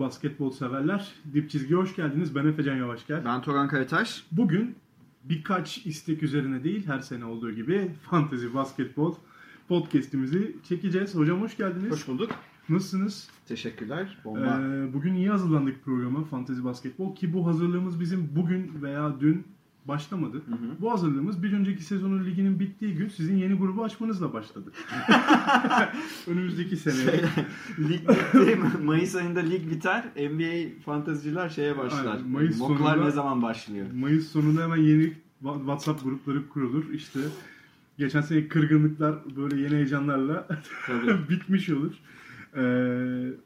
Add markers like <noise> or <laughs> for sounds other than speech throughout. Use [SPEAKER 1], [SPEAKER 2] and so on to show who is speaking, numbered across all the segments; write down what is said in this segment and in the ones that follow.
[SPEAKER 1] Merhaba basketbol severler. Dip çizgiye hoş geldiniz. Ben Efecan Yavaşgel.
[SPEAKER 2] Ben Toran Karataş.
[SPEAKER 1] Bugün birkaç istek üzerine değil her sene olduğu gibi Fantezi Basketbol podcast'imizi çekeceğiz. Hocam hoş geldiniz.
[SPEAKER 2] Hoş bulduk.
[SPEAKER 1] Nasılsınız?
[SPEAKER 2] Teşekkürler. Bomba.
[SPEAKER 1] Ee, bugün iyi hazırlandık programa Fantezi Basketbol ki bu hazırlığımız bizim bugün veya dün başlamadı. Bu hazırlığımız bir önceki sezonun liginin bittiği gün sizin yeni grubu açmanızla başladı. <laughs> Önümüzdeki sene.
[SPEAKER 2] lig bitti. <laughs> Mayıs ayında lig biter. NBA fanteziciler şeye başlar.
[SPEAKER 1] Aynen, Mayıs
[SPEAKER 2] Moklar
[SPEAKER 1] sonunda-
[SPEAKER 2] ne zaman başlıyor?
[SPEAKER 1] Mayıs sonunda hemen yeni WhatsApp grupları kurulur. İşte geçen sene kırgınlıklar böyle yeni heyecanlarla <laughs> bitmiş olur. Ee,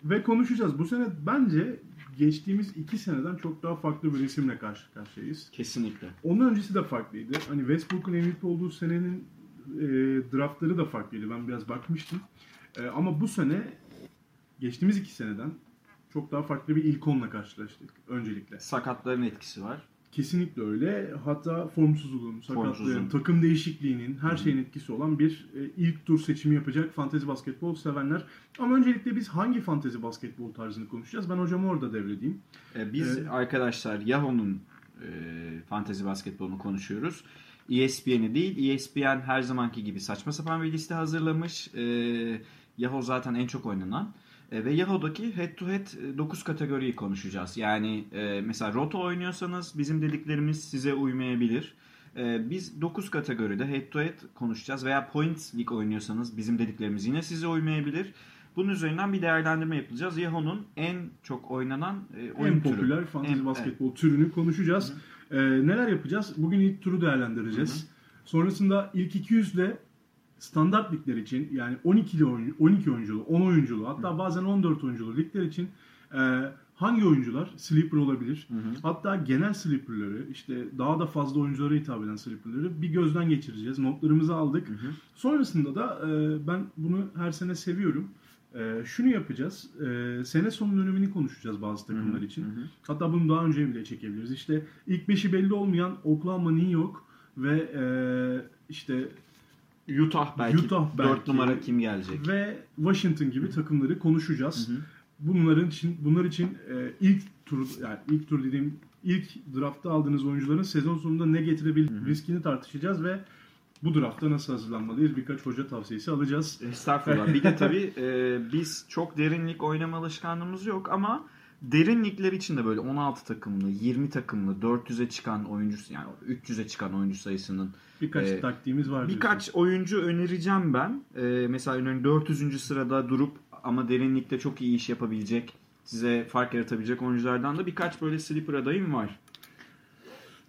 [SPEAKER 1] ve konuşacağız. Bu sene bence geçtiğimiz iki seneden çok daha farklı bir resimle karşı karşıyayız.
[SPEAKER 2] Kesinlikle.
[SPEAKER 1] Onun öncesi de farklıydı. Hani Westbrook'un MVP olduğu senenin e, draftları da farklıydı. Ben biraz bakmıştım. E, ama bu sene geçtiğimiz iki seneden çok daha farklı bir ilk onla karşılaştık öncelikle.
[SPEAKER 2] Sakatların etkisi var.
[SPEAKER 1] Kesinlikle öyle. Hatta formsuzluğun, sakatlığın, takım değişikliğinin her şeyin etkisi olan bir e, ilk tur seçimi yapacak fantezi basketbol sevenler. Ama öncelikle biz hangi fantezi basketbol tarzını konuşacağız? Ben hocamı orada devredeyim.
[SPEAKER 2] Ee, biz
[SPEAKER 1] Evet.
[SPEAKER 2] arkadaşlar Yahoo'nun e, fantezi basketbolunu konuşuyoruz. ESPN'i değil. ESPN her zamanki gibi saçma sapan bir liste hazırlamış. E, Yahoo zaten en çok oynanan. E, ve Yahoo'daki head to head 9 kategoriyi konuşacağız. Yani e, mesela Roto oynuyorsanız bizim dediklerimiz size uymayabilir. E, biz 9 kategoride head to head konuşacağız. Veya Point League oynuyorsanız bizim dediklerimiz yine size uymayabilir. Bunun üzerinden bir değerlendirme yapacağız. Yahoo'nun en çok oynanan e, oyun
[SPEAKER 1] en
[SPEAKER 2] türü.
[SPEAKER 1] popüler fantezi
[SPEAKER 2] En-
[SPEAKER 1] basketbol türünü konuşacağız. Ee, neler yapacağız? Bugün ilk turu değerlendireceğiz. Sonrasında ilk 200 ile standart ligler için yani 12'li oyun, 12 oyunculu, 10 oyunculu hatta bazen 14 oyunculu ligler için e, hangi oyuncular sleeper olabilir? Hatta genel sleeperları işte daha da fazla oyunculara hitap eden sleeperları bir gözden geçireceğiz. Notlarımızı aldık. Sonrasında da e, ben bunu her sene seviyorum. E, şunu yapacağız. E, sene sonu dönemini konuşacağız bazı takımlar için. Hatta bunu daha önce bile çekebiliriz. İşte ilk beşi belli olmayan Oklahoma, New York ve e, işte
[SPEAKER 2] Utah belki.
[SPEAKER 1] Utah
[SPEAKER 2] 4
[SPEAKER 1] belki.
[SPEAKER 2] numara kim gelecek?
[SPEAKER 1] ve Washington gibi takımları konuşacağız. Bunların için bunlar için e, ilk tur yani ilk tur dediğim ilk draftta aldığınız oyuncuların sezon sonunda ne getirebilir riskini tartışacağız ve bu drafta nasıl hazırlanmalıyız birkaç hoca tavsiyesi alacağız.
[SPEAKER 2] Estağfurullah. Bir de tabii e, biz çok derinlik oynama alışkanlığımız yok ama derinlikler için de böyle 16 takımlı, 20 takımlı, 400'e çıkan oyuncusu yani 300'e çıkan oyuncu sayısının
[SPEAKER 1] Birkaç
[SPEAKER 2] Ee,
[SPEAKER 1] taktiğimiz var.
[SPEAKER 2] birkaç oyuncu önereceğim ben. E, mesela örneğin 400. sırada durup ama derinlikte çok iyi iş yapabilecek, size fark yaratabilecek oyunculardan da birkaç böyle sleeper adayım var.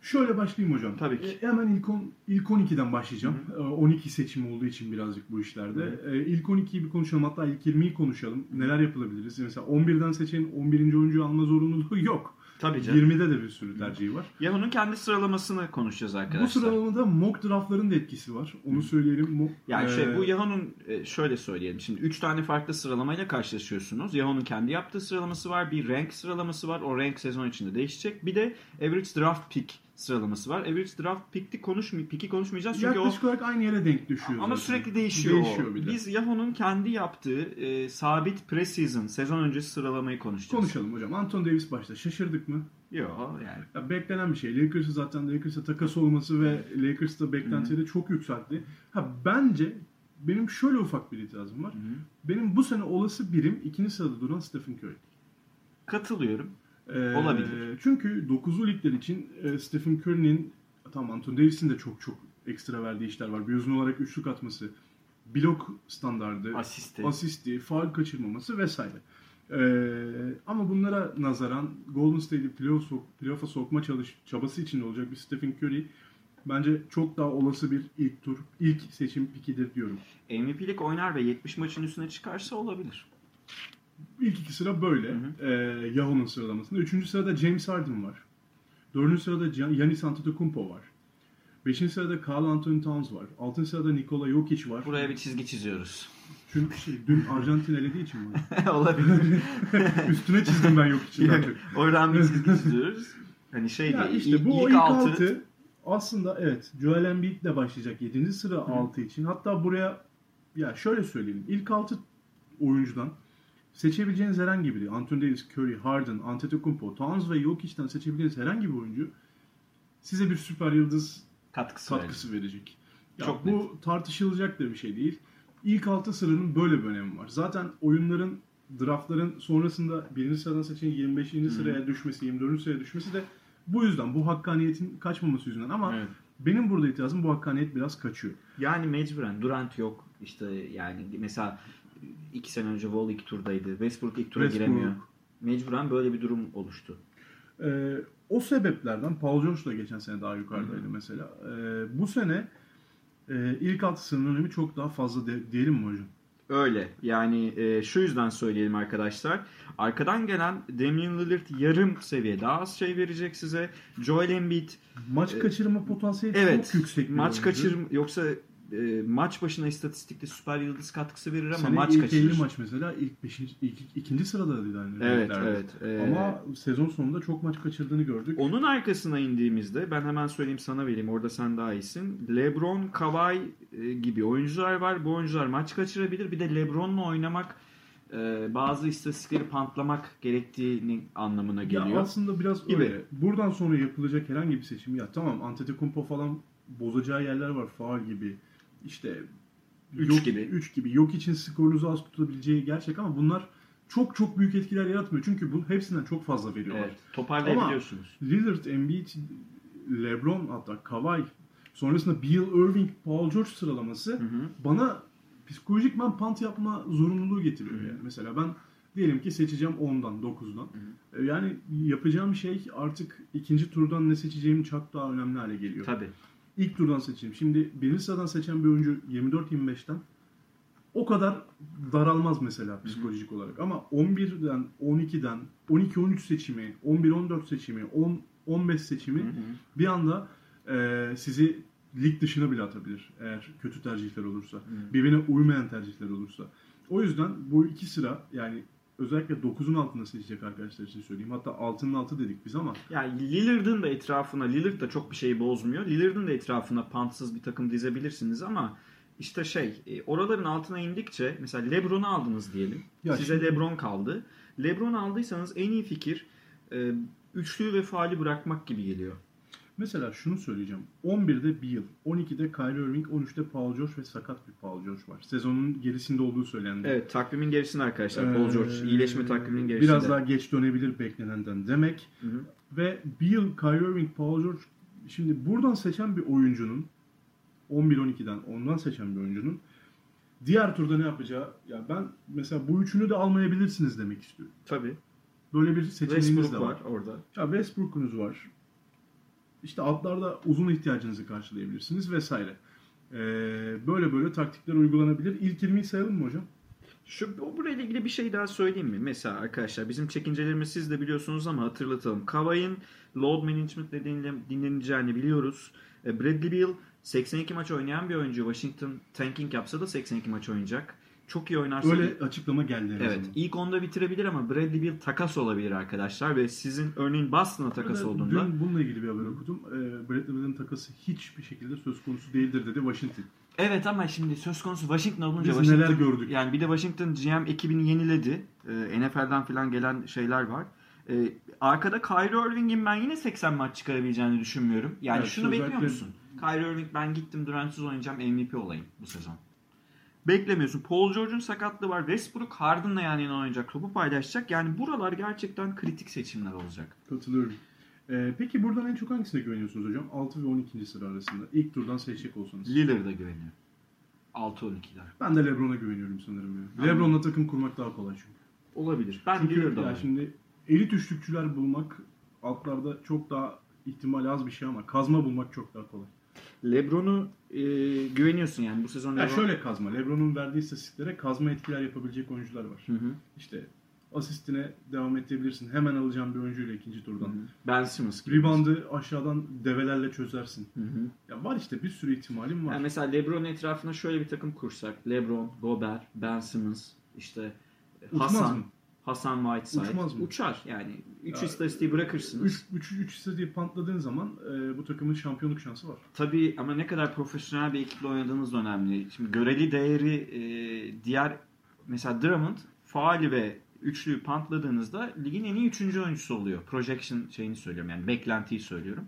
[SPEAKER 1] Şöyle başlayayım hocam.
[SPEAKER 2] Tabii ki.
[SPEAKER 1] E, hemen ilk, on, ilk 12'den başlayacağım. E, 12 seçimi olduğu için birazcık bu işlerde. E, ilk 12'yi bir konuşalım. Hatta ilk 20'yi konuşalım. Neler yapılabiliriz? Mesela 11'den seçenin 11. oyuncuyu alma zorunluluğu <laughs> yok.
[SPEAKER 2] Tabii canım.
[SPEAKER 1] 20'de de bir sürü tercihi var.
[SPEAKER 2] Yahoo'nun kendi sıralamasını konuşacağız arkadaşlar.
[SPEAKER 1] Bu sıralamada mock draftların da etkisi var. Onu söyleyelim. Mo-
[SPEAKER 2] Yani şey
[SPEAKER 1] e,
[SPEAKER 2] bu Yahoo'nun e, şöyle söyleyelim. Şimdi 3 tane farklı sıralamayla karşılaşıyorsunuz. Yahoo'nun kendi yaptığı sıralaması var. Bir rank sıralaması var. O rank sezon içinde değişecek. Bir de average draft pick sıralaması var. Average draft pick'i konuşmay pick'i konuşmayacağız çünkü
[SPEAKER 1] yaklaşık olarak aynı yere denk düşüyor.
[SPEAKER 2] o ama
[SPEAKER 1] zaten.
[SPEAKER 2] sürekli değişiyor.
[SPEAKER 1] Değişiyor
[SPEAKER 2] o.
[SPEAKER 1] bir de.
[SPEAKER 2] Biz Yahoo'nun kendi yaptığı e, sabit preseason sezon öncesi sıralamayı konuşacağız.
[SPEAKER 1] Konuşalım hocam. Anton Davis başta. Şaşırdık mı?
[SPEAKER 2] Yok yani.
[SPEAKER 1] Ya beklenen bir şey. Lakers'ı zaten Lakers'a takas olması ve Lakers'ta beklentileri de çok yükseltti. Ha bence benim şöyle ufak bir itirazım var. Benim bu sene olası birim ikinci sırada duran Stephen Curry.
[SPEAKER 2] Katılıyorum.
[SPEAKER 1] Ee,
[SPEAKER 2] Olabilir.
[SPEAKER 1] Çünkü 9'lu ligler için e, Stephen Curry'nin tamam Anthony Davis'in de çok çok ekstra verdiği işler var. Bir uzun olarak üçlük atması, blok standardı,
[SPEAKER 2] Asisti.
[SPEAKER 1] asisti, faul kaçırmaması vesaire. Ee, ama bunlara nazaran Golden State'i playoff sok, playoff'a sokma çalış, çabası içinde olacak bir Stephen Curry bence çok daha olası bir ilk tur, ilk seçim pikidir diyorum.
[SPEAKER 2] MVP'lik oynar ve 70 maçın üstüne çıkarsa olabilir.
[SPEAKER 1] İlk iki sıra böyle. Ee, Yahoo'nun sıralamasında. Üçüncü sırada James Harden var. Dördüncü sırada Giannis Antetokounmpo var. 5. sırada Carl Anthony Towns var. 6. sırada Nikola Jokic var.
[SPEAKER 2] Buraya bir çizgi çiziyoruz.
[SPEAKER 1] Çünkü şey, dün Arjantin elediği için mi? <laughs>
[SPEAKER 2] Olabilir. <laughs>
[SPEAKER 1] Üstüne çizdim ben Jokic'i.
[SPEAKER 2] Oradan bir çizgi <laughs> çiziyoruz. Hani şey
[SPEAKER 1] Ya
[SPEAKER 2] değil,
[SPEAKER 1] işte
[SPEAKER 2] ilk,
[SPEAKER 1] bu
[SPEAKER 2] ilk
[SPEAKER 1] ilk
[SPEAKER 2] altı,
[SPEAKER 1] altı aslında evet Joel Embiid de başlayacak 7. sıra 6 için. Hatta buraya ya şöyle söyleyeyim. İlk 6 oyuncudan seçebileceğiniz herhangi biri Anthony Davis, Curry, Harden, Antetokounmpo, Towns ve Jokic'ten seçebileceğiniz herhangi bir oyuncu size bir süper yıldız
[SPEAKER 2] katkısı,
[SPEAKER 1] katkısı verecek. Ya
[SPEAKER 2] Çok
[SPEAKER 1] bu tartışılacak da bir şey değil. İlk 6 sıranın böyle bir önemi var. Zaten oyunların draftların sonrasında birinci sıradan seçen 25. sıraya düşmesi, 24. sıraya düşmesi de bu yüzden. Bu hakkaniyetin kaçmaması yüzünden. Ama
[SPEAKER 2] Evet.
[SPEAKER 1] benim burada itirazım bu hakkaniyet biraz kaçıyor.
[SPEAKER 2] Yani mecburen Durant yok. İşte yani mesela iki sene önce Wall ilk turdaydı. Westbrook ilk tura
[SPEAKER 1] Westbrook.
[SPEAKER 2] giremiyor. Mecburen böyle bir durum oluştu.
[SPEAKER 1] Ee, o sebeplerden Paul George da geçen sene daha yukarıdaydı mesela. Ee, bu sene e, ilk 6 sıranın önemi çok daha fazla de- diyelim mi hocam?
[SPEAKER 2] Öyle. Yani e, şu yüzden söyleyelim arkadaşlar. Arkadan gelen Damian Lillard yarım seviye daha az şey verecek size. Joel Embiid
[SPEAKER 1] Maç
[SPEAKER 2] Ee,
[SPEAKER 1] kaçırma potansiyeli
[SPEAKER 2] evet
[SPEAKER 1] çok yüksek
[SPEAKER 2] maç
[SPEAKER 1] oyuncu.
[SPEAKER 2] kaçır yoksa e, maç başına istatistikte süper yıldız katkısı verir ama
[SPEAKER 1] Sene
[SPEAKER 2] maç
[SPEAKER 1] ilk
[SPEAKER 2] kaçırır.
[SPEAKER 1] 50 maç mesela ilk 5. ilk ikinci sıradaydı yani.
[SPEAKER 2] Evet, evet. Ee,
[SPEAKER 1] Ama sezon sonunda çok maç kaçırdığını gördük.
[SPEAKER 2] Onun arkasına indiğimizde ben hemen söyleyeyim sana vereyim orada sen daha iyisin. LeBron, Kawhi e, gibi oyuncular var. Bu oyuncular maç kaçırabilir. Bir de LeBron'la oynamak e, bazı istatistikleri pantlamak gerektiğini anlamına
[SPEAKER 1] Ya
[SPEAKER 2] geliyor.
[SPEAKER 1] aslında biraz
[SPEAKER 2] Gibi.
[SPEAKER 1] öyle. Buradan sonra yapılacak herhangi bir seçim ya tamam Antetokounmpo falan bozacağı yerler var. Faal gibi. İşte
[SPEAKER 2] Üç
[SPEAKER 1] yok,
[SPEAKER 2] gibi.
[SPEAKER 1] 3 gibi. Yok için skorunuzu az tutabileceği gerçek ama bunlar çok çok büyük etkiler yaratmıyor. Çünkü bu hepsinden çok fazla veriyorlar.
[SPEAKER 2] Evet, toparlayabiliyorsunuz.
[SPEAKER 1] Lillard, Embiid, LeBron hatta Kawhi sonrasında Bill Irving, Paul George sıralaması
[SPEAKER 2] Hı hı.
[SPEAKER 1] bana psikolojikman pant yapma zorunluluğu getiriyor yani. Mesela ben diyelim ki seçeceğim 10'dan 9'dan. E, Yani yapacağım şey artık ikinci turdan ne seçeceğim çok daha önemli hale geliyor.
[SPEAKER 2] Tabii.
[SPEAKER 1] İlk turdan seçeyim. Şimdi birinci sıradan seçen bir oyuncu 24-25'ten o kadar daralmaz mesela psikolojik olarak. Ama 11'den, 12'den, 12-13 seçimi, 11-14 seçimi, 10-15 seçimi
[SPEAKER 2] Hı hı.
[SPEAKER 1] bir anda e, sizi lig dışına bile atabilir. Eğer kötü tercihler olursa. Birbirine uymayan tercihler olursa. O yüzden bu iki sıra yani özellikle 9'un altında seçecek arkadaşlar için söyleyeyim. Hatta altının altı dedik biz ama
[SPEAKER 2] Yani Lillard'ın da etrafına, Lillard da çok bir şey bozmuyor. Lillard'ın da etrafına pantsız bir takım dizebilirsiniz ama işte şey, e, oraların altına indikçe mesela LeBron'u aldınız diyelim.
[SPEAKER 1] Ya
[SPEAKER 2] Size
[SPEAKER 1] şimdi-
[SPEAKER 2] LeBron kaldı. LeBron aldıysanız en iyi fikir e, üçlü ve faali bırakmak gibi geliyor.
[SPEAKER 1] Mesela şunu söyleyeceğim. 11'de Beal, 12'de Kyrie Irving, 13'te Paul George ve sakat bir Paul George var. Sezonun gerisinde olduğu söylendi.
[SPEAKER 2] Evet, takvimin gerisinde arkadaşlar. Paul George
[SPEAKER 1] Ee,
[SPEAKER 2] iyileşme takviminin gerisinde.
[SPEAKER 1] Biraz daha geç dönebilir beklenenden demek.
[SPEAKER 2] Hı hı.
[SPEAKER 1] Ve Beal, Kyrie Irving, Paul George şimdi buradan seçen bir oyuncunun 11-12'den ondan seçen bir oyuncunun diğer turda ne yapacağı ya ben mesela bu üçünü de almayabilirsiniz demek istiyorum.
[SPEAKER 2] Tabii.
[SPEAKER 1] Böyle bir seçeneğiniz
[SPEAKER 2] Westbrook
[SPEAKER 1] de
[SPEAKER 2] var
[SPEAKER 1] var.
[SPEAKER 2] orada.
[SPEAKER 1] Ya Westbrook'unuz var. İşte altlarda uzun ihtiyacınızı karşılayabilirsiniz vesaire. Ee, böyle böyle taktikler uygulanabilir. İlk 20'yi sayalım mı hocam?
[SPEAKER 2] Şu o burayla ilgili bir şey daha söyleyeyim mi? Mesela arkadaşlar bizim çekincelerimiz siz de biliyorsunuz ama hatırlatalım. Kawhi'nin load management nedeniyle dinleneceğini biliyoruz. E, Bradley Beal 82 maç oynayan bir oyuncu. Washington tanking yapsa da 82 maç oynayacak. Çok iyi oynarsa
[SPEAKER 1] Öyle açıklama geldi
[SPEAKER 2] Evet.
[SPEAKER 1] azından.
[SPEAKER 2] ilk onda bitirebilir ama Bradley Beal takas olabilir arkadaşlar ve sizin örneğin Boston'a takas
[SPEAKER 1] Dün
[SPEAKER 2] olduğunda
[SPEAKER 1] bununla ilgili bir haber okudum. Ee, Bradley Beal'ın takası hiçbir şekilde söz konusu değildir dedi Washington.
[SPEAKER 2] Evet ama şimdi söz konusu Washington olunca
[SPEAKER 1] Biz
[SPEAKER 2] Washington,
[SPEAKER 1] neler gördük.
[SPEAKER 2] Yani bir de Washington GM ekibini yeniledi. Ee, NFL'den falan gelen şeyler var. Ee, arkada Kyrie Irving'in ben yine 80 maç çıkarabileceğini düşünmüyorum. Yani
[SPEAKER 1] Evet,
[SPEAKER 2] şunu bekliyor musun? Kyrie Irving ben gittim Durant'sız oynayacağım MVP olayım bu sezon. Beklemiyorsun. Paul George'un sakatlığı var. Westbrook Harden'la yan yana oynayacak. Topu paylaşacak. Yani buralar gerçekten kritik seçimler olacak.
[SPEAKER 1] Katılıyorum. Ee, peki buradan en çok hangisine güveniyorsunuz hocam? 6 ve 12. sıra arasında. İlk turdan seçecek olsanız.
[SPEAKER 2] Lillard'a güveniyor. 6-12'ler.
[SPEAKER 1] Ben de LeBron'a güveniyorum sanırım ya.
[SPEAKER 2] Anladım.
[SPEAKER 1] LeBron'la takım kurmak daha kolay çünkü.
[SPEAKER 2] Olabilir. Ben
[SPEAKER 1] Çünkü
[SPEAKER 2] Lillard'a
[SPEAKER 1] ya şimdi elit üçlükçüler bulmak altlarda çok daha ihtimali az bir şey ama kazma bulmak çok daha kolay.
[SPEAKER 2] LeBron'u e, güveniyorsun yani bu sezon
[SPEAKER 1] Ya
[SPEAKER 2] LeBron...
[SPEAKER 1] şöyle kazma. LeBron'un verdiği istatistiklere kazma etkiler yapabilecek oyuncular var.
[SPEAKER 2] Hı hı.
[SPEAKER 1] İşte Asistine devam edebilirsin. Hemen alacağım bir oyuncuyla ikinci turdan.
[SPEAKER 2] Ben Simmons gibi.
[SPEAKER 1] Rebound'ı aşağıdan develerle çözersin.
[SPEAKER 2] Hı hı.
[SPEAKER 1] Ya var işte bir sürü ihtimalim var.
[SPEAKER 2] Yani mesela LeBron etrafına şöyle bir takım kursak. LeBron, Gobert, Ben Simmons, işte Hasan? Hasan Whiteside.
[SPEAKER 1] Uçmaz mı?
[SPEAKER 2] Uçar yani. 3
[SPEAKER 1] Ya,
[SPEAKER 2] istatistiği bırakırsınız.
[SPEAKER 1] 3 3 3 istatistiği pantladığın zaman e, bu takımın şampiyonluk şansı var.
[SPEAKER 2] Tabii ama ne kadar profesyonel bir ekiple oynadığınız önemli. Şimdi göreli değeri e, diğer mesela Drummond faali ve üçlüyü pantladığınızda ligin en iyi üçüncü oyuncusu oluyor. Projection şeyini söylüyorum yani beklentiyi söylüyorum.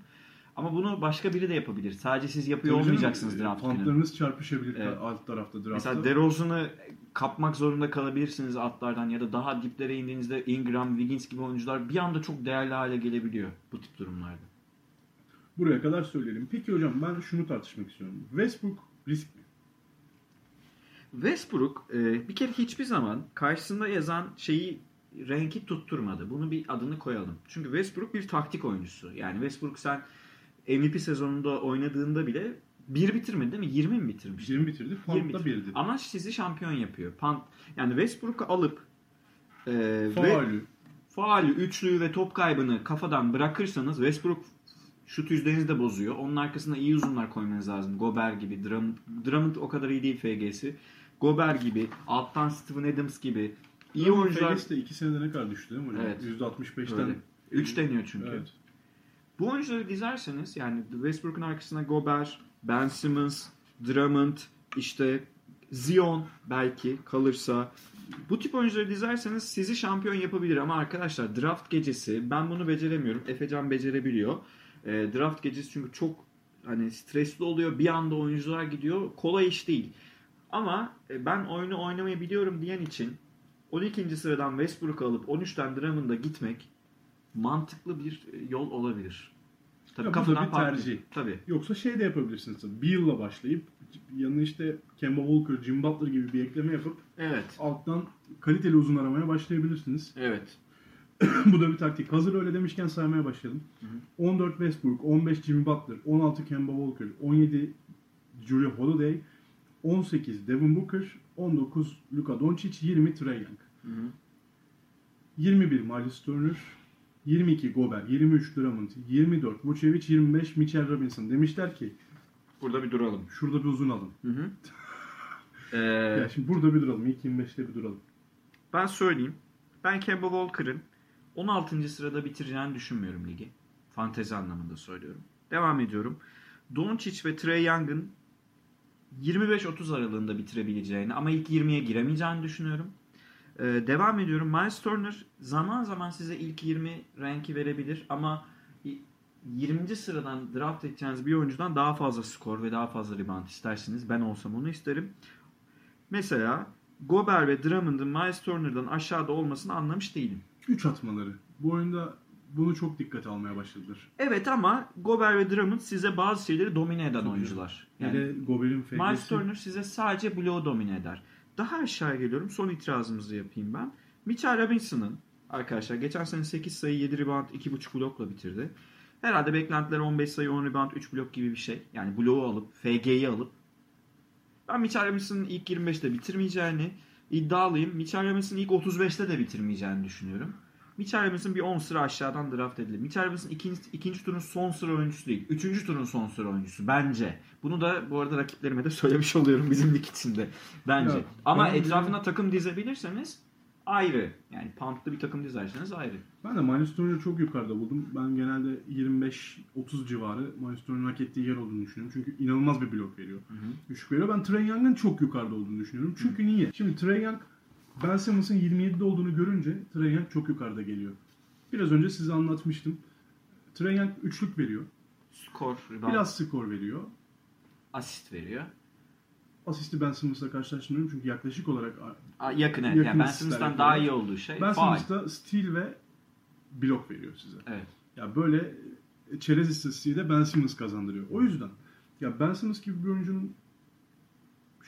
[SPEAKER 2] Ama bunu başka biri de yapabilir. Sadece siz yapıyor
[SPEAKER 1] Tabii canım,
[SPEAKER 2] olmayacaksınız
[SPEAKER 1] e,
[SPEAKER 2] draft günü.
[SPEAKER 1] Pantlarınız çarpışabilir
[SPEAKER 2] Evet.
[SPEAKER 1] alt tarafta draftta.
[SPEAKER 2] Mesela DeRozan'ı kapmak zorunda kalabilirsiniz altlardan ya da daha diplere indiğinizde Ingram, Wiggins gibi oyuncular bir anda çok değerli hale gelebiliyor bu tip durumlarda.
[SPEAKER 1] Buraya kadar söyleyelim. Peki hocam ben şunu tartışmak istiyorum. Westbrook risk mi?
[SPEAKER 2] Westbrook e, bir kere hiçbir zaman karşısında yazan şeyi renki tutturmadı. Bunu bir adını koyalım. Çünkü Westbrook bir taktik oyuncusu. Yani Westbrook sen MVP sezonunda oynadığında bile bir bitirmedi değil mi? 20 mi bitirmiş?
[SPEAKER 1] 20 bitirdi.
[SPEAKER 2] 20
[SPEAKER 1] Pant'ta
[SPEAKER 2] bitirdi.
[SPEAKER 1] birdi.
[SPEAKER 2] Amaç sizi şampiyon yapıyor. Pant, yani Westbrook'u alıp e, ve
[SPEAKER 1] Faulü.
[SPEAKER 2] faali, üçlüyü ve top kaybını kafadan bırakırsanız Westbrook şut yüzdenizi de bozuyor. Onun arkasına iyi uzunlar koymanız lazım. Gobert gibi. Drummond, Drummond o kadar iyi değil FG'si. Gobert gibi. Alttan Steven Adams gibi. iyi oyuncular.
[SPEAKER 1] Fergus de 2 senede ne kadar düştü değil mi hocam?
[SPEAKER 2] Evet.
[SPEAKER 1] %65'ten.
[SPEAKER 2] Öyle. 3 deniyor çünkü.
[SPEAKER 1] Evet.
[SPEAKER 2] Bu oyuncuları dizerseniz yani Westbrook'un arkasına Gobert, Ben Simmons, Drummond, işte Zion belki kalırsa bu tip oyuncuları dizerseniz sizi şampiyon yapabilir ama arkadaşlar draft gecesi ben bunu beceremiyorum. Efecan becerebiliyor. E, draft gecesi çünkü çok hani stresli oluyor. Bir anda oyuncular gidiyor. Kolay iş değil. Ama e, ben oyunu oynamayı biliyorum diyen için 12. sıradan Westbrook'u alıp 13'ten Drummond'a gitmek mantıklı bir e, yol olabilir. Tabii
[SPEAKER 1] Ya bu da
[SPEAKER 2] kafadan
[SPEAKER 1] bir
[SPEAKER 2] farklı.
[SPEAKER 1] tercih.
[SPEAKER 2] Tabii.
[SPEAKER 1] Yoksa şey de yapabilirsiniz. Bir yılla başlayıp yanına işte Kemba Walker, Jim Butler gibi bir ekleme yapıp
[SPEAKER 2] Evet.
[SPEAKER 1] alttan kaliteli uzun aramaya başlayabilirsiniz.
[SPEAKER 2] Evet. <clears throat>
[SPEAKER 1] Bu da bir taktik. Hazır öyle demişken saymaya başlayalım. 14 Westbrook, 15 Jimmy Butler, 16 Kemba Walker, 17 Julia Holiday, 18 Devin Booker, 19 Luka Doncic, 20 Trae Young.
[SPEAKER 2] Hı hı.
[SPEAKER 1] 21 Miles Turner, 22 Gobert, 23 Drummond, 24 Vucevic, 25 Mitchell Robinson. Demişler ki
[SPEAKER 2] Burada bir duralım.
[SPEAKER 1] şurada bir uzun alın.
[SPEAKER 2] Hı hı. <laughs> Ee,
[SPEAKER 1] Ya şimdi burada bir duralım. İlk 25'te bir duralım.
[SPEAKER 2] ben söyleyeyim. Ben Kemba Walker'ın 16. sırada bitireceğini düşünmüyorum ligi. Fantezi anlamında söylüyorum. Devam ediyorum. Doncic ve Trey Young'ın 25-30 aralığında bitirebileceğini ama ilk 20'ye giremeyeceğini düşünüyorum. Ee, devam ediyorum. Miles Turner zaman zaman size ilk 20 renki verebilir ama 20. sıradan draft edeceğiniz bir oyuncudan daha fazla skor ve daha fazla rebound istersiniz. Ben olsam onu isterim. Mesela Gobert ve Drummond'ın Miles Turner'dan aşağıda olmasını anlamış değilim.
[SPEAKER 1] 3 atmaları. Bu oyunda bunu çok dikkate almaya başladılar.
[SPEAKER 2] Evet ama Gobert ve Drummond size bazı şeyleri domine eden
[SPEAKER 1] Tabii.
[SPEAKER 2] oyuncular.
[SPEAKER 1] Yani, Hele Gobert'in
[SPEAKER 2] Miles Turner size sadece bloğu domine eder. Daha aşağı geliyorum. Son itirazımızı yapayım ben. Mitchell Robinson'ın arkadaşlar geçen sene 8 sayı 7 rebound 2.5 blokla bitirdi. Herhalde beklentiler 15 sayı 10 rebound 3 blok gibi bir şey. Yani bloğu alıp FG'yi alıp ben Mitchell Robinson'ın ilk 25'te bitirmeyeceğini iddialıyım. Mitchell Robinson'ın ilk 35'te de bitirmeyeceğini düşünüyorum. Mitchell Robinson bir 10 sıra aşağıdan draft edilir. Mitchell Robinson ikinci, ikinci turun son sıra oyuncusu değil. Üçüncü turun son sıra oyuncusu bence. Bunu da bu arada rakiplerime de <laughs> söylemiş oluyorum bizim lig içinde. Bence.
[SPEAKER 1] Ya,
[SPEAKER 2] Ama etrafına takım dizebilirseniz ayrı. Yani pumplı bir takım dizerseniz ayrı.
[SPEAKER 1] Ben de Miles Turner'ı çok yukarıda buldum. Ben genelde 25-30 civarı Miles Turner'ın hak ettiği yer olduğunu düşünüyorum. Çünkü inanılmaz bir blok veriyor. Düşük veriyor. Ben Trae Young'ın çok yukarıda olduğunu düşünüyorum. Çünkü niye? Şimdi Trae Young Ben Simmons'ın 27'de olduğunu görünce Trae Young çok yukarıda geliyor. Biraz önce size anlatmıştım. Trae Young üçlük veriyor.
[SPEAKER 2] Skor, rebound,
[SPEAKER 1] Biraz skor veriyor.
[SPEAKER 2] asist veriyor.
[SPEAKER 1] Asisti Ben Simmons'la karşılaştırmıyorum çünkü yaklaşık olarak
[SPEAKER 2] Aa, Yakın evet.
[SPEAKER 1] Yakın
[SPEAKER 2] yani Ben Simmons'tan daha iyi olduğu şey
[SPEAKER 1] Ben. Simmons'ta steal ve blok veriyor size.
[SPEAKER 2] Evet.
[SPEAKER 1] Ya böyle çerez istatistiği de Ben Simmons kazandırıyor. O yüzden ya Ben Simmons gibi bir oyuncunun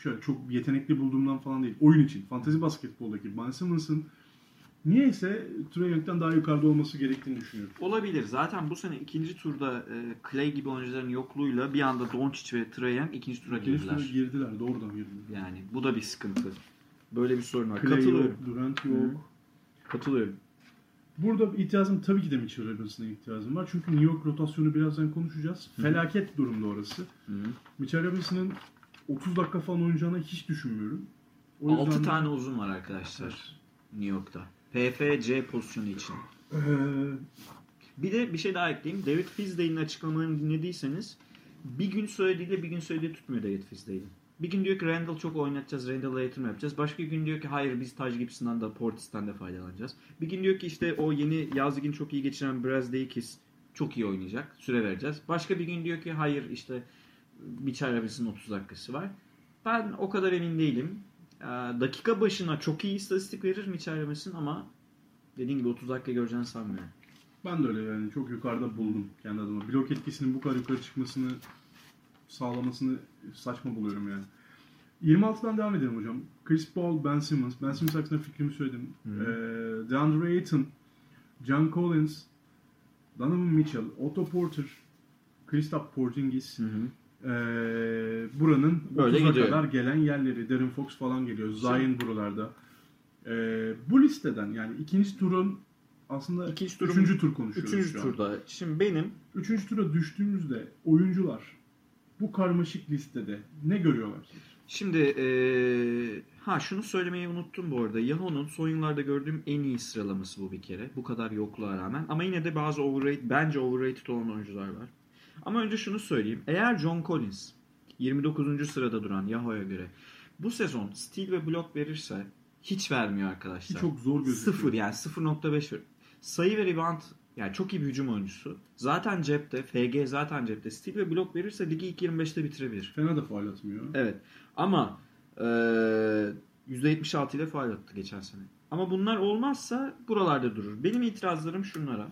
[SPEAKER 1] şöyle çok yetenekli bulduğumdan falan değil. Oyun için. Fantezi basketboldaki Ben Simmons'ın niyeyse Trae Young'dan daha yukarıda olması gerektiğini düşünüyorum.
[SPEAKER 2] Olabilir. Zaten bu sene ikinci turda e, Clay gibi oyuncuların yokluğuyla bir anda Doncic ve Trae Young ikinci tura
[SPEAKER 1] İkinci tura
[SPEAKER 2] girdiler.
[SPEAKER 1] girdiler. Doğrudan girdiler.
[SPEAKER 2] Yani bu da bir sıkıntı. Böyle bir sorun var.
[SPEAKER 1] Clay
[SPEAKER 2] Katılıyorum.
[SPEAKER 1] yok, Durant yok.
[SPEAKER 2] Katılıyorum.
[SPEAKER 1] Burada itirazım tabii ki de Mitchell Robinson'a itirazım var. Çünkü New York rotasyonu birazdan konuşacağız. Felaket durumda orası.
[SPEAKER 2] Hı hı.
[SPEAKER 1] Mitchell Robinson'ın 30 dakika falan oynayacağını hiç düşünmüyorum. O
[SPEAKER 2] 6
[SPEAKER 1] yüzden-
[SPEAKER 2] tane uzun var arkadaşlar New York'ta. PFC pozisyonu için.
[SPEAKER 1] Ee,
[SPEAKER 2] Bir de bir şey daha ekleyeyim. David Fizdale'in açıklamalarını dinlediyseniz bir gün söylediğiyle bir gün söylediği tutmuyor David Fizdale'in. Bir gün diyor ki Randall çok oynatacağız, Randall'a yatırım yapacağız. Başka gün diyor ki hayır biz Taj Gibson'dan da Portis'ten de faydalanacağız. Bir gün diyor ki işte o yeni yaz ligini çok iyi geçiren Braz Deikis çok iyi oynayacak. Süre vereceğiz. Başka bir gün diyor ki hayır işte Mitchell Robinson'ın 30 dakikası var. Ben o kadar emin değilim. Ee, dakika başına çok iyi istatistik verir Mitchell Robinson ama dediğim gibi 30 dakika göreceğini sanmıyorum.
[SPEAKER 1] ben de öyle yani çok yukarıda buldum kendi adıma. Blok etkisinin bu kadar yukarı çıkmasını sağlamasını saçma buluyorum yani. 26'dan devam edelim hocam. Chris Paul, Ben Simmons. Ben Simmons hakkında fikrimi söyledim. Ee, DeAndre Ayton, John Collins, Donovan Mitchell, Otto Porter, Kristaps Porzingis.
[SPEAKER 2] Hı hı.
[SPEAKER 1] Ee, buranın
[SPEAKER 2] Böyle
[SPEAKER 1] 30'a
[SPEAKER 2] gidiyor.
[SPEAKER 1] kadar gelen yerleri. Darren Fox falan geliyor. Zion buralarda. Ee, bu listeden yani ikinci turun aslında
[SPEAKER 2] İkinci turun-
[SPEAKER 1] üçüncü tur konuşuyoruz
[SPEAKER 2] Üçüncü
[SPEAKER 1] şu an.
[SPEAKER 2] turda. Şimdi benim
[SPEAKER 1] Üçüncü tura düştüğümüzde oyuncular bu karmaşık listede ne görüyorlar?
[SPEAKER 2] Şimdi eee, ha şunu söylemeyi unuttum bu arada. Yahoo'nun son yıllarda gördüğüm en iyi sıralaması bu bir kere. Bu kadar yokluğa rağmen. Ama yine de bazı overrated, bence overrated olan oyuncular var. Ama önce şunu söyleyeyim. Eğer John Collins 29. sırada duran Yahoo'ya göre bu sezon steal ve blok verirse hiç vermiyor arkadaşlar.
[SPEAKER 1] çok zor gözüküyor.
[SPEAKER 2] Sıfır yani 0.5 ver. Sayı ve rebound yani çok iyi bir hücum oyuncusu. Zaten cepte. FG zaten cepte. Steal ve blok verirse ligi ilk 25'te bitirebilir.
[SPEAKER 1] Fena da faal atmıyor.
[SPEAKER 2] Evet. Ama eee %76 ile faal attı geçen sene. Ama bunlar olmazsa buralarda durur. Benim itirazlarım şunlara.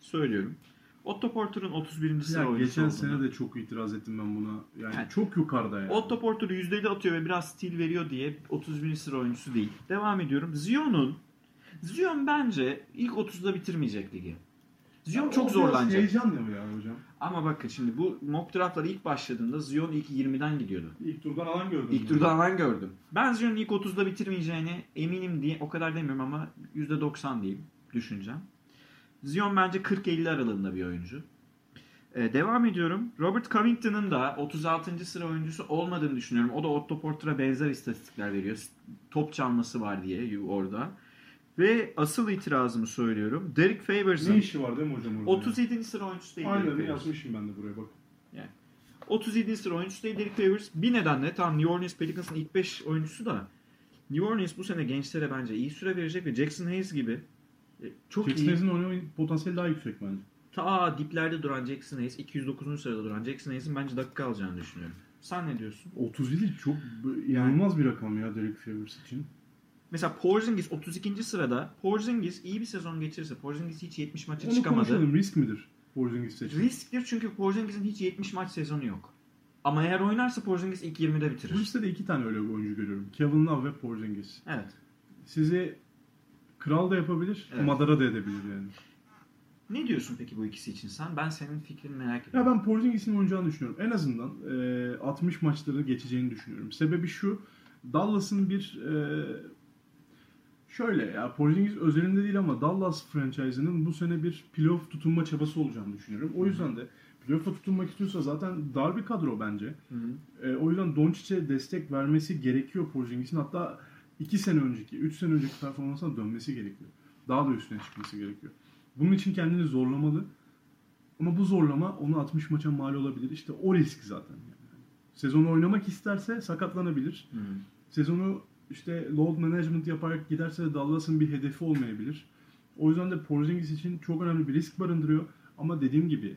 [SPEAKER 2] Söylüyorum. Otto Porter'ın 31. sıra oyuncusu
[SPEAKER 1] geçen
[SPEAKER 2] olduğunu.
[SPEAKER 1] sene de çok itiraz ettim ben buna. Yani
[SPEAKER 2] Yani-
[SPEAKER 1] çok yukarıda yani.
[SPEAKER 2] Otto Porter %50 atıyor ve biraz stil veriyor diye 31. sıra oyuncusu değil. Devam ediyorum. Zion'un Zion bence ilk 30'da bitirmeyecek ligi. Zion
[SPEAKER 1] Ya
[SPEAKER 2] çok zorlanacak.
[SPEAKER 1] Heyecan ya yani hocam.
[SPEAKER 2] Ama bakın şimdi bu mock draftlar ilk başladığında Zion ilk 20'den gidiyordu.
[SPEAKER 1] İlk turdan alan gördüm.
[SPEAKER 2] İlk turda ben gördüm. Ben Zion'un ilk 30'da bitirmeyeceğine eminim diye o kadar demiyorum ama %90 diyeyim düşüneceğim. Zion bence 40-50 aralığında bir oyuncu. Ee, devam ediyorum. Robert Covington'ın da 36. sıra oyuncusu olmadığını düşünüyorum. O da Otto Porter'a benzer istatistikler veriyor. Top çalması var diye orada. Ve asıl itirazımı söylüyorum. Derek Favors'ın
[SPEAKER 1] Ne işi var değil mi hocam orada?
[SPEAKER 2] 37. sıra oyuncusu değil. Derek
[SPEAKER 1] Aynen yazmışım ben de buraya bak.
[SPEAKER 2] 37 sıra oyuncusu değil Derek Favors. Bir nedenle tam New Orleans Pelicans'ın ilk 5 oyuncusu da New Orleans bu sene gençlere bence iyi süre verecek ve Jackson Hayes gibi e, çok
[SPEAKER 1] Jackson
[SPEAKER 2] iyi.
[SPEAKER 1] Hayes'in oynama potansiyeli daha yüksek bence.
[SPEAKER 2] Ta diplerde duran Jackson Hayes, 209. sırada duran Jackson Hayes'in bence dakika alacağını düşünüyorum. Sen ne diyorsun?
[SPEAKER 1] 37 çok inanılmaz bir rakam ya Derek Favors için.
[SPEAKER 2] Mesela Porzingis 32. sırada. Porzingis iyi bir sezon geçirirse Porzingis hiç 70 maça
[SPEAKER 1] Onu
[SPEAKER 2] çıkamadı.
[SPEAKER 1] konuşalım. Risk midir Porzingis seçimi?
[SPEAKER 2] Risktir çünkü Porzingis'in hiç 70 maç sezonu yok. Ama eğer oynarsa Porzingis ilk 20'de
[SPEAKER 1] Bu
[SPEAKER 2] bitirir.
[SPEAKER 1] listede iki tane öyle bir oyuncu görüyorum. Kevin Love ve Porzingis.
[SPEAKER 2] Evet.
[SPEAKER 1] Sizi kral da yapabilir,
[SPEAKER 2] Evet.
[SPEAKER 1] madara da edebilir yani.
[SPEAKER 2] Ne diyorsun peki bu ikisi için sen? Ben senin fikrini merak ediyorum.
[SPEAKER 1] Ya ben Porzingis'in oynayacağını düşünüyorum. En azından e, 60 maçları geçeceğini düşünüyorum. Sebebi şu, Dallas'ın bir e, şöyle ya Porzingis özelinde değil ama Dallas franchise'ının bu sene bir playoff tutunma çabası olacağını düşünüyorum. O yüzden de playoff'a tutunmak istiyorsa zaten dar bir kadro bence.
[SPEAKER 2] Hı hı.
[SPEAKER 1] E, o yüzden Doncic'e destek vermesi gerekiyor Porzingis'in. Hatta 2 sene önceki, 3 sene önceki performansına dönmesi gerekiyor. Daha da üstüne çıkması gerekiyor. Bunun için kendini zorlamalı. Ama bu zorlama onu 60 maça mal olabilir. İşte o risk zaten. Yani. Sezonu oynamak isterse sakatlanabilir.
[SPEAKER 2] Hı.
[SPEAKER 1] Sezonu işte load management yaparak giderse de Dallas'ın bir hedefi olmayabilir. O yüzden de Porzingis için çok önemli bir risk barındırıyor. Ama dediğim gibi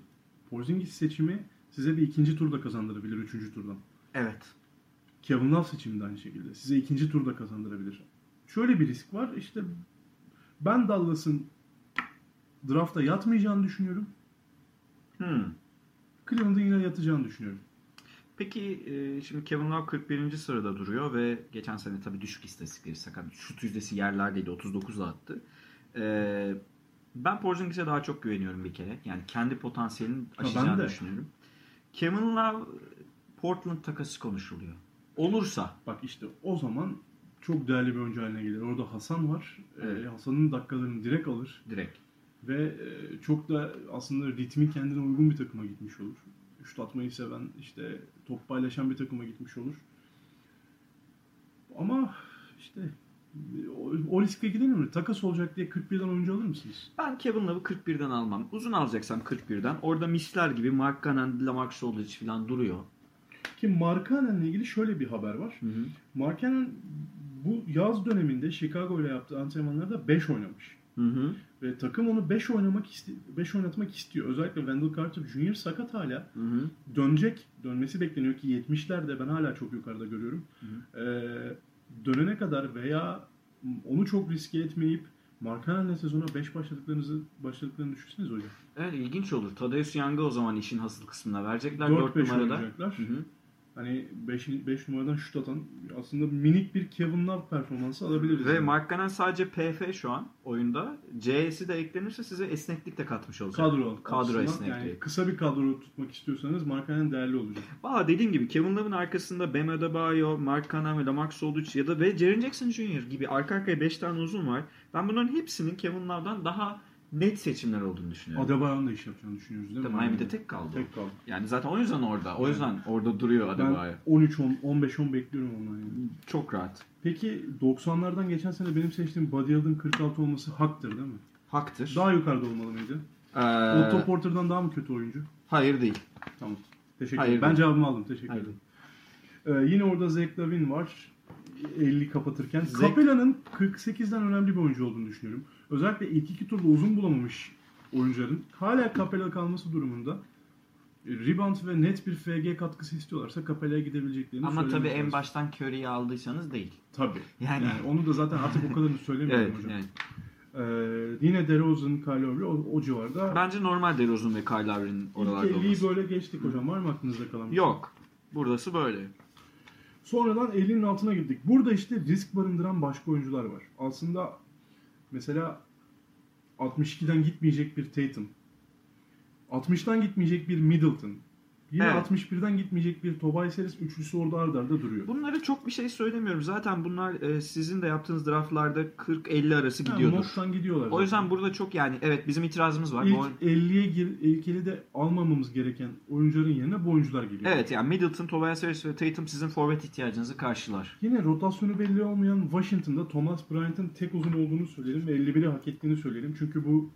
[SPEAKER 1] Porzingis seçimi size bir ikinci turda kazandırabilir, üçüncü turdan.
[SPEAKER 2] Evet.
[SPEAKER 1] Kevin Love seçimi de aynı şekilde. Size ikinci turda kazandırabilir. Şöyle bir risk var. İşte ben Dallas'ın drafta yatmayacağını düşünüyorum.
[SPEAKER 2] Hmm.
[SPEAKER 1] Cleveland'ın yine yatacağını düşünüyorum.
[SPEAKER 2] Peki e, şimdi Kevin Love 41. sırada duruyor ve geçen sene tabii düşük istatistikleri sakat. Şut yüzdesi yerlerdeydi. 39 attı. E, ben Porzingis'e daha çok güveniyorum bir kere. Yani kendi potansiyelini aşacağını düşünüyorum. Kevin Love Portland takası konuşuluyor. Olursa
[SPEAKER 1] Bak işte o zaman çok değerli bir oyuncu haline gelir. Orada Hasan var. Ee,
[SPEAKER 2] Evet.
[SPEAKER 1] Hasan'ın dakikalarını direkt alır.
[SPEAKER 2] Direkt.
[SPEAKER 1] Ve e, çok da aslında ritmi kendine uygun bir takıma gitmiş olur. Şut atmayı seven, işte top paylaşan bir takıma gitmiş olur. Ama işte o, o riske gidelim mi? Takas olacak diye 41'den oyuncu alır mısınız?
[SPEAKER 2] Ben Kevin Love'ı 41'den almam. Uzun alacaksam 41'den. Orada misler gibi Mark Cannon, Lamarcus Aldridge falan duruyor.
[SPEAKER 1] Ki Markkanen'le ilgili şöyle bir haber var.
[SPEAKER 2] Hı hı.
[SPEAKER 1] Markkanen bu yaz döneminde Chicago ile yaptığı antrenmanlarda 5 oynamış.
[SPEAKER 2] Hı hı.
[SPEAKER 1] Ve takım onu 5 oynamak 5 oynatmak istiyor. Özellikle Wendell Carter Jr. sakat hala.
[SPEAKER 2] Hı hı.
[SPEAKER 1] Dönecek. Dönmesi bekleniyor ki 70'lerde ben hala çok yukarıda görüyorum. Ee, dönene kadar veya onu çok riske etmeyip Markkanen'le sezona 5 başladıklarınızı başladıklarını düşünseniz hocam.
[SPEAKER 2] Evet ilginç olur. Thaddeus Young'ı o zaman işin hasıl kısmına verecekler 4
[SPEAKER 1] 4-5
[SPEAKER 2] numarada. Hı hı.
[SPEAKER 1] Hani 5 5 numaradan şut atan aslında minik bir Kevin Love performansı alabiliriz.
[SPEAKER 2] Ve
[SPEAKER 1] yani.
[SPEAKER 2] Mark Cannon sadece PF şu an oyunda. C'si de eklenirse size esneklik de katmış olacak.
[SPEAKER 1] kadro.
[SPEAKER 2] Kadro
[SPEAKER 1] aslında.
[SPEAKER 2] esnekliği.
[SPEAKER 1] Yani kısa bir kadro tutmak istiyorsanız Markkanen değerli olacak.
[SPEAKER 2] Valla dediğim gibi Kevin Love'ın arkasında Bam Adebayo, Mark Cannon ve Lamarcus Aldridge ya da ve Jaren Jackson Jr. gibi arka arkaya 5 tane uzun var. Ben bunların hepsinin Kevin Love'dan daha net seçimler olduğunu düşünüyorum.
[SPEAKER 1] Adebayo'nun da iş yapacağını düşünüyoruz değil mi?
[SPEAKER 2] Tabii Miami'de tek kaldı.
[SPEAKER 1] Tek kaldı.
[SPEAKER 2] Yani zaten o yüzden orada. O yüzden orada duruyor Adebayo.
[SPEAKER 1] Ben 13 10 15 10 bekliyorum ondan yani.
[SPEAKER 2] Çok rahat.
[SPEAKER 1] Peki 90'lardan geçen sene benim seçtiğim Buddy Hield'ın 46 olması haktır değil mi?
[SPEAKER 2] Haktır.
[SPEAKER 1] Daha yukarıda olmalı mıydı?
[SPEAKER 2] Ee,
[SPEAKER 1] Otto Porter'dan daha mı kötü oyuncu?
[SPEAKER 2] hayır değil.
[SPEAKER 1] Tamam. Teşekkür
[SPEAKER 2] Hayır
[SPEAKER 1] ederim. Ben
[SPEAKER 2] değil.
[SPEAKER 1] cevabımı aldım. Teşekkür
[SPEAKER 2] Hayır
[SPEAKER 1] ederim. Ee, yine orada Zach Lavin var. 50 kapatırken.
[SPEAKER 2] Zach-
[SPEAKER 1] Capella'nın 48'den önemli bir oyuncu olduğunu düşünüyorum. Özellikle ilk iki turda uzun bulamamış oyuncuların hala Capella kalması durumunda e, rebound ve net bir FG katkısı istiyorlarsa Capella'ya gidebileceklerini
[SPEAKER 2] Ama tabii en
[SPEAKER 1] lazım.
[SPEAKER 2] baştan Curry'i aldıysanız değil.
[SPEAKER 1] Tabii.
[SPEAKER 2] Yani-
[SPEAKER 1] Yani, onu da zaten artık o kadarını söylemiyorum
[SPEAKER 2] Evet.
[SPEAKER 1] hocam.
[SPEAKER 2] Yani.
[SPEAKER 1] Ee, yine DeRozan, Kyle Lowry o, o civarda.
[SPEAKER 2] Bence normal DeRozan ve Kyle Lowry'nin oralarda
[SPEAKER 1] İlk 50'yi
[SPEAKER 2] olması.
[SPEAKER 1] böyle geçtik hocam. Var mı aklınızda kalan? bir şey?
[SPEAKER 2] Yok. Burası böyle.
[SPEAKER 1] Sonradan 50'nin altına gittik. Burada işte risk barındıran başka oyuncular var. Aslında mesela 62'den gitmeyecek bir Tatum. 60'tan gitmeyecek bir Middleton. Yine
[SPEAKER 2] Evet.
[SPEAKER 1] 61'den gitmeyecek bir Tobias Harris üçlüsü orada arda arda duruyor.
[SPEAKER 2] Bunlara çok bir şey söylemiyorum. Zaten bunlar e, sizin de yaptığınız draftlarda 40-50 arası gidiyordur.
[SPEAKER 1] mock'tan gidiyorlar.
[SPEAKER 2] O
[SPEAKER 1] zaten.
[SPEAKER 2] yüzden burada çok yani evet bizim itirazımız var.
[SPEAKER 1] İlk
[SPEAKER 2] Bu-
[SPEAKER 1] 50'ye gir, ilk 50'de almamamız gereken oyuncuların yerine bu oyuncular geliyor.
[SPEAKER 2] Evet yani Middleton, Tobias Harris ve Tatum sizin forvet ihtiyacınızı karşılar.
[SPEAKER 1] Yine rotasyonu belli olmayan Washington'da Thomas Bryant'ın tek uzun olduğunu söyleyelim ve 51'i hak ettiğini söyleyelim. Çünkü bu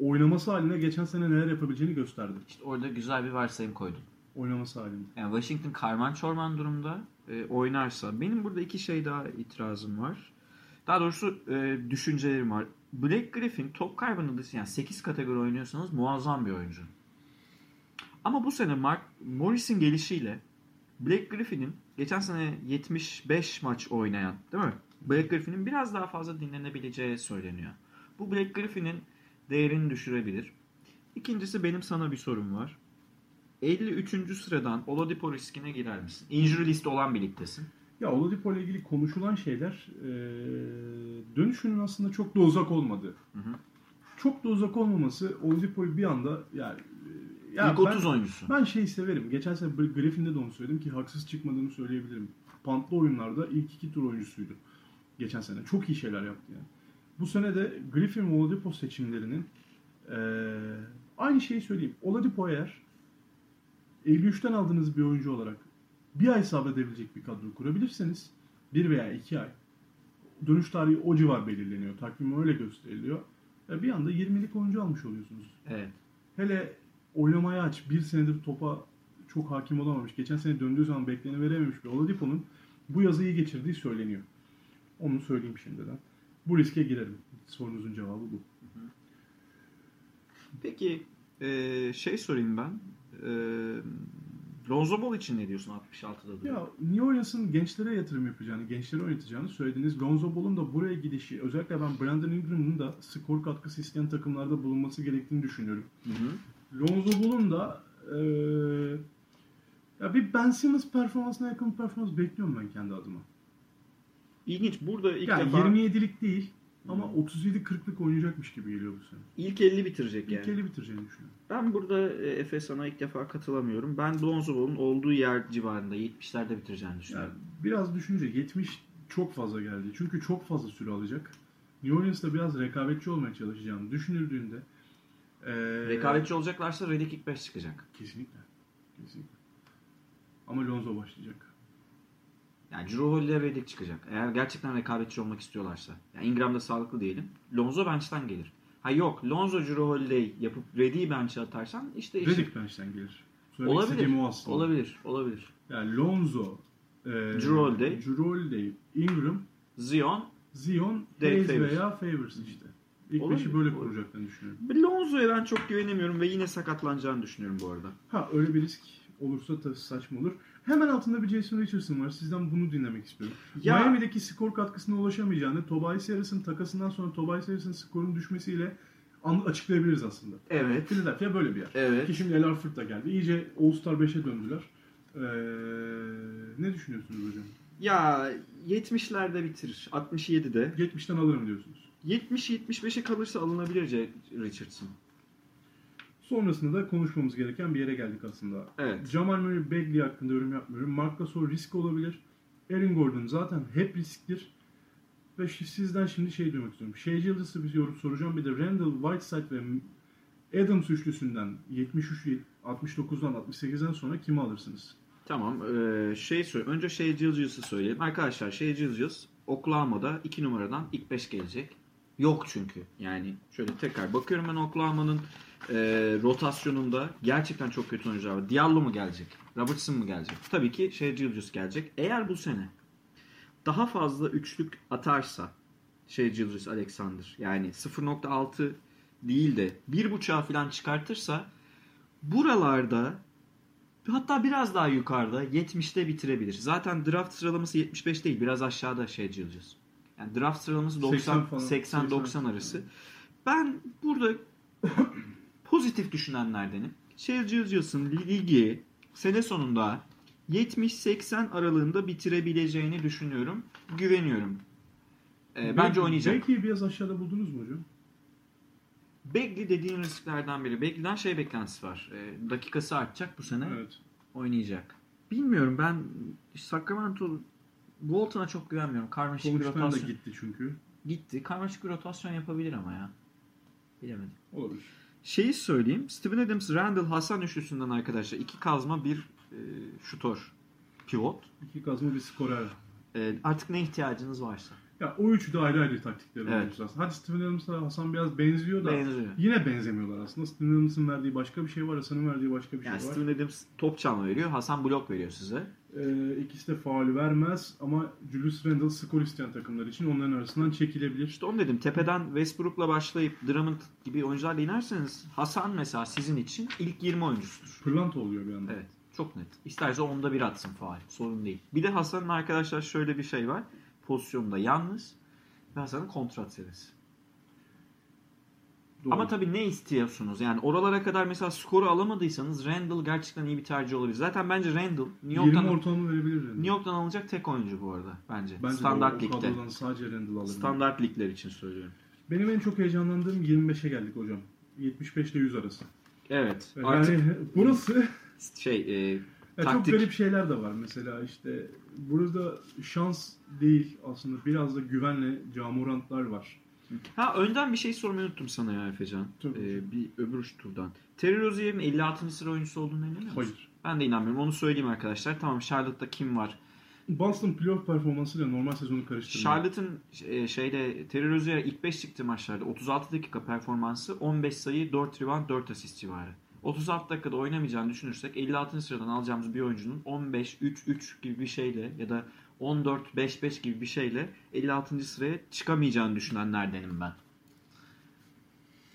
[SPEAKER 1] oynaması haline geçen sene neler yapabileceğini gösterdi.
[SPEAKER 2] İşte orada güzel bir varsayım koydum.
[SPEAKER 1] Oynaması halinde.
[SPEAKER 2] Yani Washington karman çorman durumda e, oynarsa. Benim burada iki şey daha itirazım var. Daha doğrusu e, düşüncelerim var. Black Griffin top kaybını yani 8 kategori oynuyorsanız muazzam bir oyuncu. Ama bu sene Mark Morris'in gelişiyle Black Griffin'in geçen sene 75 maç oynayan değil mi? Black Griffin'in biraz daha fazla dinlenebileceği söyleniyor. Bu Black Griffin'in değerini düşürebilir. İkincisi benim sana bir sorum var. 53. sıradan Oladipo riskine girer misin? Injury list olan birliktesin.
[SPEAKER 1] Ya Oladipo ile ilgili konuşulan şeyler eee, dönüşünün aslında çok da uzak olmadı.
[SPEAKER 2] Hı hı.
[SPEAKER 1] Çok da uzak olmaması Oladipo'yu bir anda yani e, ya
[SPEAKER 2] İlk
[SPEAKER 1] ben-
[SPEAKER 2] 30 oyuncusu.
[SPEAKER 1] Ben şeyi severim. Geçen sene Griffin'de de onu söyledim ki haksız çıkmadığını söyleyebilirim. Pantlı oyunlarda ilk iki tur oyuncusuydu. Geçen sene. Çok iyi şeyler yaptı yani. Bu sene de Griffin Oladipo seçimlerinin eee, aynı şeyi söyleyeyim. Oladipo eğer 53'ten aldığınız bir oyuncu olarak bir ay sabredebilecek bir kadro kurabilirseniz bir veya iki ay dönüş tarihi o civar belirleniyor. Takvim öyle gösteriliyor. E, bir anda 20'lik oyuncu almış oluyorsunuz.
[SPEAKER 2] Evet.
[SPEAKER 1] Hele oynamaya aç. Bir senedir topa çok hakim olamamış. Geçen sene döndüğü zaman bekleni verememiş bir Oladipo'nun bu yazıyı geçirdiği söyleniyor. Onu söyleyeyim şimdiden. Bu riske girerim. Sorunuzun cevabı bu.
[SPEAKER 2] Peki e, şey sorayım ben. E, Lonzo Ball için ne diyorsun 66'da duruyor?
[SPEAKER 1] Ya niye oynasın gençlere yatırım yapacağını, gençlere oynatacağını söylediğiniz Lonzo Ball'un da buraya gidişi, özellikle ben Brandon Ingram'ın da skor katkısı isteyen takımlarda bulunması gerektiğini düşünüyorum.
[SPEAKER 2] Hı hı.
[SPEAKER 1] Lonzo Ball'un da eee, ya bir Ben Simmons performansına yakın bir performans bekliyorum ben kendi adıma.
[SPEAKER 2] İlginç. Burada ilk
[SPEAKER 1] Yani
[SPEAKER 2] defa
[SPEAKER 1] 27'lik değil ama 37-40'lık oynayacakmış gibi geliyor bu sene.
[SPEAKER 2] ilk 50 bitirecek yani.
[SPEAKER 1] İlk eli bitireceğini düşünüyorum.
[SPEAKER 2] Ben burada e, Efe sana ilk defa katılamıyorum. Ben Lonzo Ball'un olduğu yer civarında 70'lerde bitireceğini
[SPEAKER 1] Yani
[SPEAKER 2] düşünüyorum.
[SPEAKER 1] biraz düşünce 70 çok fazla geldi. Çünkü çok fazla süre alacak. New Orleans'ta biraz rekabetçi olmaya çalışacağını düşünüldüğünde eee,
[SPEAKER 2] Rekabetçi olacaklarsa Redick ilk 5 çıkacak.
[SPEAKER 1] Kesinlikle. Kesinlikle. Ama Lonzo başlayacak.
[SPEAKER 2] Yani Drew Holiday Redick çıkacak. Eğer gerçekten rekabetçi olmak istiyorlarsa. Yani Ingram da sağlıklı diyelim. Lonzo bench'ten gelir. Ha yok Lonzo Drew Holiday yapıp Redick'i bench'e atarsan işte işin-
[SPEAKER 1] Redick bench'ten gelir. Söylemek
[SPEAKER 2] Olabilir.
[SPEAKER 1] o aslında.
[SPEAKER 2] Olabilir. Olabilir.
[SPEAKER 1] Yani Lonzo, eee
[SPEAKER 2] Drew Holiday.
[SPEAKER 1] Drew Holiday, Ingram,
[SPEAKER 2] Zion
[SPEAKER 1] Zion, Hayes
[SPEAKER 2] Favors.
[SPEAKER 1] veya Favors işte. İlk
[SPEAKER 2] Olabilir,
[SPEAKER 1] beşi böyle kuracaklarını düşünüyorum.
[SPEAKER 2] Lonzo'ya ben çok güvenemiyorum ve yine sakatlanacağını düşünüyorum bu arada.
[SPEAKER 1] Ha öyle bir risk olursa da saçma olur. Hemen altında bir Jason Richardson var. Sizden bunu dinlemek istiyorum.
[SPEAKER 2] Ya-
[SPEAKER 1] Miami'deki skor katkısına ulaşamayacağını Tobias Harris'in takasından sonra Tobias Harris'in skorun düşmesiyle açıklayabiliriz aslında.
[SPEAKER 2] Evet.
[SPEAKER 1] Philadelphia böyle bir yer.
[SPEAKER 2] Evet.
[SPEAKER 1] Ki şimdi El Horford da geldi. İyice All-Star 5'e döndüler. Ee, ne düşünüyorsunuz hocam?
[SPEAKER 2] Ya 70'lerde bitirir. 67'de.
[SPEAKER 1] 70'ten alırım diyorsunuz.
[SPEAKER 2] 70-75'e kalırsa alınabilir Richardson.
[SPEAKER 1] Sonrasında da konuşmamız gereken bir yere geldik aslında.
[SPEAKER 2] Evet.
[SPEAKER 1] Jamal Murray Bagley hakkında yorum yapmıyorum. Marc Gasol risk olabilir. Aaron Gordon zaten hep risktir. Ve sizden şimdi şey duymak istiyorum. Şey Yıldız'ı bir yorum soracağım. Bir de Randall Whiteside ve Adams üçlüsünden 73 69'dan 68'den sonra kimi alırsınız?
[SPEAKER 2] Tamam. eee, şey söyle. Önce Shea Gilgeous'u söyleyelim. Arkadaşlar Shea Gilgeous Oklahoma'da 2 numaradan ilk 5 gelecek. Yok çünkü. Yani şöyle tekrar bakıyorum ben Oklahoma'nın eee, rotasyonunda gerçekten çok kötü oyuncular var. Diallo mu gelecek? Robertson mu gelecek? Tabii ki Shea Gilgeous gelecek. Eğer bu sene daha fazla üçlük atarsa Shea Gilgeous Alexander yani 0.6 değil de 1.5'a falan çıkartırsa buralarda Hatta biraz daha yukarıda 70'te bitirebilir. Zaten draft sıralaması 75 değil. Biraz aşağıda şey Gilgeous. Yani draft sıralaması 90
[SPEAKER 1] 80 falan.
[SPEAKER 2] 80 90 arası. Ben burada pozitif düşünenlerdenim. Shea Gilgeous'un ligi sene sonunda 70-80 aralığında bitirebileceğini düşünüyorum. Güveniyorum. Ee, bence oynayacak.
[SPEAKER 1] Bagley'i biraz aşağıda buldunuz mu hocam?
[SPEAKER 2] Bagley dediğin risklerden biri. Bagley'den şey beklentisi var. Ee, dakikası artacak bu sene.
[SPEAKER 1] Evet.
[SPEAKER 2] oynayacak. Bilmiyorum ben Sacramento Walton'a çok güvenmiyorum. Karmaşık bir
[SPEAKER 1] Konuştan da
[SPEAKER 2] rotasyon
[SPEAKER 1] gitti çünkü.
[SPEAKER 2] gitti. Karmaşık bir rotasyon yapabilir ama ya. Bilemedim.
[SPEAKER 1] Olabilir.
[SPEAKER 2] Şeyi söyleyeyim. Steven Adams, Randall, Hasan üçlüsünden arkadaşlar. iki kazma bir e, şutör. Pivot.
[SPEAKER 1] İki kazma bir skorer.
[SPEAKER 2] E, artık ne ihtiyacınız varsa.
[SPEAKER 1] Ya o üçü de ayrı ayrı taktikleri
[SPEAKER 2] Evet.
[SPEAKER 1] oyuncular aslında. Hadi Steven Adams'la Hasan biraz benziyor da
[SPEAKER 2] Benziyor.
[SPEAKER 1] yine benzemiyorlar aslında. Steven Adams'ın verdiği başka bir şey var, Hasan'ın verdiği başka bir şey
[SPEAKER 2] Yani
[SPEAKER 1] var.
[SPEAKER 2] Steven Adams top çalma veriyor. Hasan blok veriyor size.
[SPEAKER 1] Ee, ikisi de faulü vermez ama Julius Randle skor isteyen takımlar için onların arasından çekilebilir.
[SPEAKER 2] İşte onu dedim. Tepeden Westbrook'la başlayıp Drummond gibi oyuncularla inerseniz Hasan mesela sizin için ilk 20 oyuncusudur.
[SPEAKER 1] Pırlanta oluyor bir anda.
[SPEAKER 2] Evet. Çok net. İsterse onda bir atsın faal. Sorun değil. Bir de Hasan'ın arkadaşlar şöyle bir şey var. Pozisyonda yalnız ve Hasan'ın kontrat serisi.
[SPEAKER 1] Doğru.
[SPEAKER 2] Ama tabii ne istiyorsunuz? Yani oralara kadar mesela skoru alamadıysanız Randall gerçekten iyi bir tercih olabilir. Zaten bence Randall New
[SPEAKER 1] 20
[SPEAKER 2] York'tan,
[SPEAKER 1] ortalama verebilir Randle.
[SPEAKER 2] New York'tan alınacak tek oyuncu bu arada bence.
[SPEAKER 1] Bence
[SPEAKER 2] Standart ligde.
[SPEAKER 1] sadece Randle alır.
[SPEAKER 2] Standart ligler için söylüyorum.
[SPEAKER 1] Benim en çok heyecanlandığım 25'e geldik hocam. 75 ile 100 arası.
[SPEAKER 2] Evet.
[SPEAKER 1] Yani
[SPEAKER 2] Artık
[SPEAKER 1] burası
[SPEAKER 2] şey e,
[SPEAKER 1] Ya çok
[SPEAKER 2] taktik
[SPEAKER 1] garip şeyler de var mesela işte burada şans değil aslında biraz da güvenle camurantlar var.
[SPEAKER 2] Ha önden bir şey sormayı unuttum sana ya Efecan. Ee, bir öbür turdan. Terry Rozier'in 56. sıra oyuncusu olduğunu inanıyor musun?
[SPEAKER 1] Hayır.
[SPEAKER 2] Ben de inanmıyorum. Onu söyleyeyim arkadaşlar. Tamam Charlotte'da kim var?
[SPEAKER 1] Boston playoff performansıyla normal sezonu karıştırmıyor.
[SPEAKER 2] Charlotte'ın e, şeyde Terry Rozier ilk 5 çıktığı maçlarda 36 dakika performansı 15 sayı 4 rebound 4 asist civarı. 36 dakikada oynamayacağını düşünürsek 56. sıradan alacağımız bir oyuncunun 15-3-3 gibi bir şeyle ya da 14-5-5 gibi bir şeyle 56. sıraya çıkamayacağını düşünenlerdenim ben.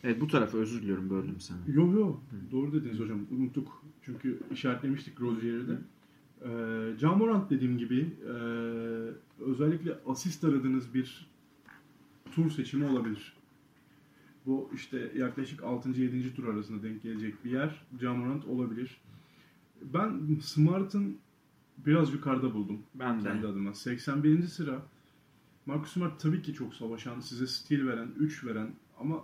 [SPEAKER 2] Evet bu tarafa özür diliyorum böldüm seni.
[SPEAKER 1] Yo yo doğru dediniz hocam unuttuk. Çünkü işaretlemiştik Rozier'i de. Ee, Camorant dediğim gibi e, özellikle asist aradığınız bir tur seçimi olabilir. Bu işte yaklaşık 6. 7. tur arasında denk gelecek bir yer. Camorant olabilir. Ben Smart'ın biraz yukarıda buldum.
[SPEAKER 2] Ben de.
[SPEAKER 1] kendi adıma. 81. sıra. Marcus Smart tabii ki çok savaşan, size steal veren, 3 veren ama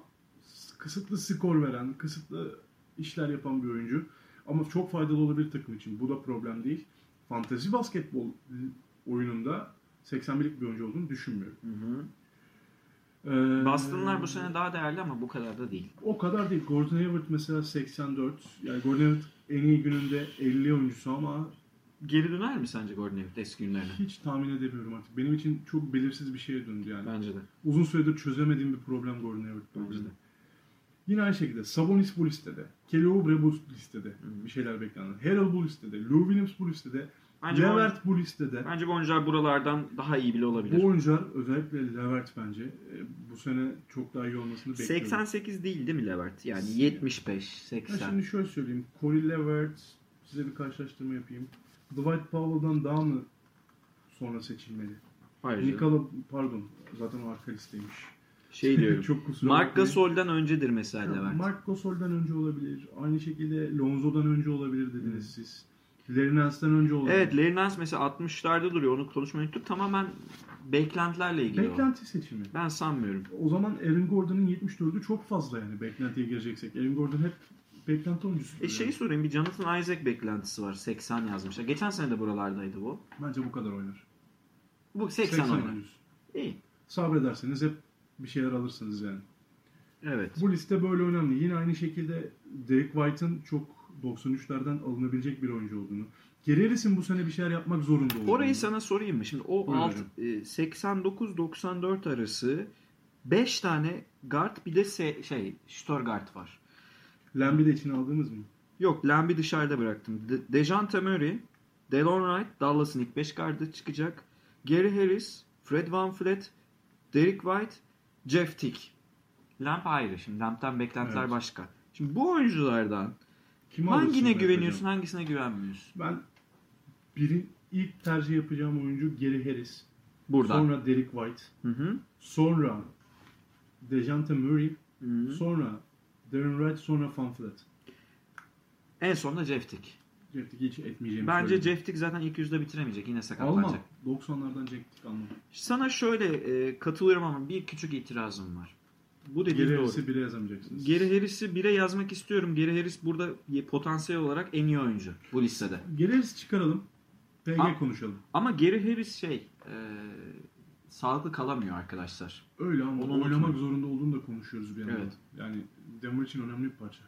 [SPEAKER 1] kısıtlı skor veren, kısıtlı işler yapan bir oyuncu. Ama çok faydalı olabilir takım için. Bu da problem değil. Fantezi basketbol oyununda 81'lik bir oyuncu olduğunu düşünmüyorum.
[SPEAKER 2] Hı hı.
[SPEAKER 1] Ee,
[SPEAKER 2] Boston'lar bu sene daha değerli ama bu kadar da değil.
[SPEAKER 1] O kadar değil. Gordon Hayward mesela 84. Yani Gordon Hayward en iyi gününde 50 oyuncusu ama
[SPEAKER 2] Geri döner mi sence Gordon Hayward eski günlerine?
[SPEAKER 1] hiç tahmin edemiyorum artık. Benim için çok belirsiz bir şeye döndü yani.
[SPEAKER 2] Bence de.
[SPEAKER 1] Uzun süredir çözemediğim bir problem Gordon Hayward
[SPEAKER 2] Bence de.
[SPEAKER 1] Yine aynı şekilde Sabonis bu listede. Kelly Oubre bu listede. Bir şeyler beklendi. Harrell bu listede. Lou Williams bu listede.
[SPEAKER 2] Bence
[SPEAKER 1] Levert bu listede.
[SPEAKER 2] bence bu oyuncular buralardan daha iyi bile olabilir.
[SPEAKER 1] Bu oyuncular özellikle Levert bence e, bu sene çok daha iyi olmasını bekliyorum.
[SPEAKER 2] 88 değil değil mi Levert? Yani
[SPEAKER 1] Ya
[SPEAKER 2] 75,
[SPEAKER 1] Ben
[SPEAKER 2] 80.
[SPEAKER 1] şimdi şöyle söyleyeyim. Corey Levert size bir karşılaştırma yapayım. Dwight Powell'dan daha mı sonra seçilmeli?
[SPEAKER 2] Hayır.
[SPEAKER 1] Nikola pardon zaten o arka listeymiş.
[SPEAKER 2] Şey <laughs> diyorum.
[SPEAKER 1] Çok kusura
[SPEAKER 2] Mark
[SPEAKER 1] bakmayın.
[SPEAKER 2] Gasol'den öncedir mesela
[SPEAKER 1] Ya,
[SPEAKER 2] Levert.
[SPEAKER 1] Mark Gasol'dan önce olabilir. Aynı şekilde Lonzo'dan önce olabilir dediniz siz. Larry Nance'den önce olabilir.
[SPEAKER 2] Evet Larry Nance mesela 60'larda duruyor. Onu konuşmayı unuttuk. Tamamen beklentilerle ilgili o.
[SPEAKER 1] Beklenti seçimi.
[SPEAKER 2] Ben sanmıyorum.
[SPEAKER 1] O zaman Aaron Gordon'ın 74'ü çok fazla yani beklentiye gireceksek. Aaron Gordon hep beklenti oyuncusu.
[SPEAKER 2] E şeyi sorayım bir Jonathan Isaac beklentisi var. 80 yazmışlar. Geçen sene de buralardaydı bu.
[SPEAKER 1] Bence bu kadar oynar.
[SPEAKER 2] Bu 80,
[SPEAKER 1] 80
[SPEAKER 2] oynar.
[SPEAKER 1] oyuncusu.
[SPEAKER 2] İyi.
[SPEAKER 1] Sabrederseniz hep bir şeyler alırsınız yani.
[SPEAKER 2] Evet.
[SPEAKER 1] Bu liste böyle önemli. Yine aynı şekilde Derek White'ın çok 93'lerden alınabilecek bir oyuncu olduğunu. Gary Harris'in bu sene bir şeyler yapmak zorunda olduğunu.
[SPEAKER 2] Orayı sana sorayım mı? Şimdi o alt,
[SPEAKER 1] hocam.
[SPEAKER 2] e, 89-94 arası 5 tane guard bir de se- şey Stuttgart var.
[SPEAKER 1] Lambi de içine aldınız mı?
[SPEAKER 2] Yok Lamb'i dışarıda bıraktım. De- Dejante Murray, Delon Wright, Dallas'ın ilk 5 gardı çıkacak. Gary Harris, Fred Van Fleet, Derek White, Jeff Tick. Lamb ayrı. Şimdi Lamb'den beklentiler
[SPEAKER 1] Evet.
[SPEAKER 2] başka. Şimdi bu oyunculardan
[SPEAKER 1] alırsın
[SPEAKER 2] hangine güveniyorsun,
[SPEAKER 1] hocam?
[SPEAKER 2] hangisine güvenmiyorsun?
[SPEAKER 1] Ben birin ilk tercih yapacağım oyuncu Gary Harris.
[SPEAKER 2] Burada.
[SPEAKER 1] Sonra Derek White.
[SPEAKER 2] Hı hı.
[SPEAKER 1] Sonra Dejante Murray.
[SPEAKER 2] Hı hı.
[SPEAKER 1] Sonra Darren Wright. Sonra Van Fleet.
[SPEAKER 2] En sonunda Jeff Tick.
[SPEAKER 1] Jeff Tick'i hiç etmeyeceğimi
[SPEAKER 2] Bence
[SPEAKER 1] söyledim.
[SPEAKER 2] Jeff Tick zaten ilk yüzde bitiremeyecek. Yine sakatlanacak.
[SPEAKER 1] 90'lardan Jeff Tick almam.
[SPEAKER 2] Sana şöyle e, katılıyorum ama bir küçük itirazım var. Bu dediğin doğru.
[SPEAKER 1] Harris'i bire yazamayacaksınız.
[SPEAKER 2] Geri Harris'i bire yazmak istiyorum. Geri Harris burada potansiyel olarak en iyi oyuncu bu listede.
[SPEAKER 1] Gary Harris'i çıkaralım. PG
[SPEAKER 2] Ha.
[SPEAKER 1] konuşalım.
[SPEAKER 2] Ama Geri Harris şey e, sağlıklı kalamıyor arkadaşlar.
[SPEAKER 1] Öyle ama
[SPEAKER 2] Onu
[SPEAKER 1] oynamak
[SPEAKER 2] unutmayın.
[SPEAKER 1] zorunda olduğunu da konuşuyoruz bir yandan.
[SPEAKER 2] Evet.
[SPEAKER 1] Yani Denver için önemli bir parça.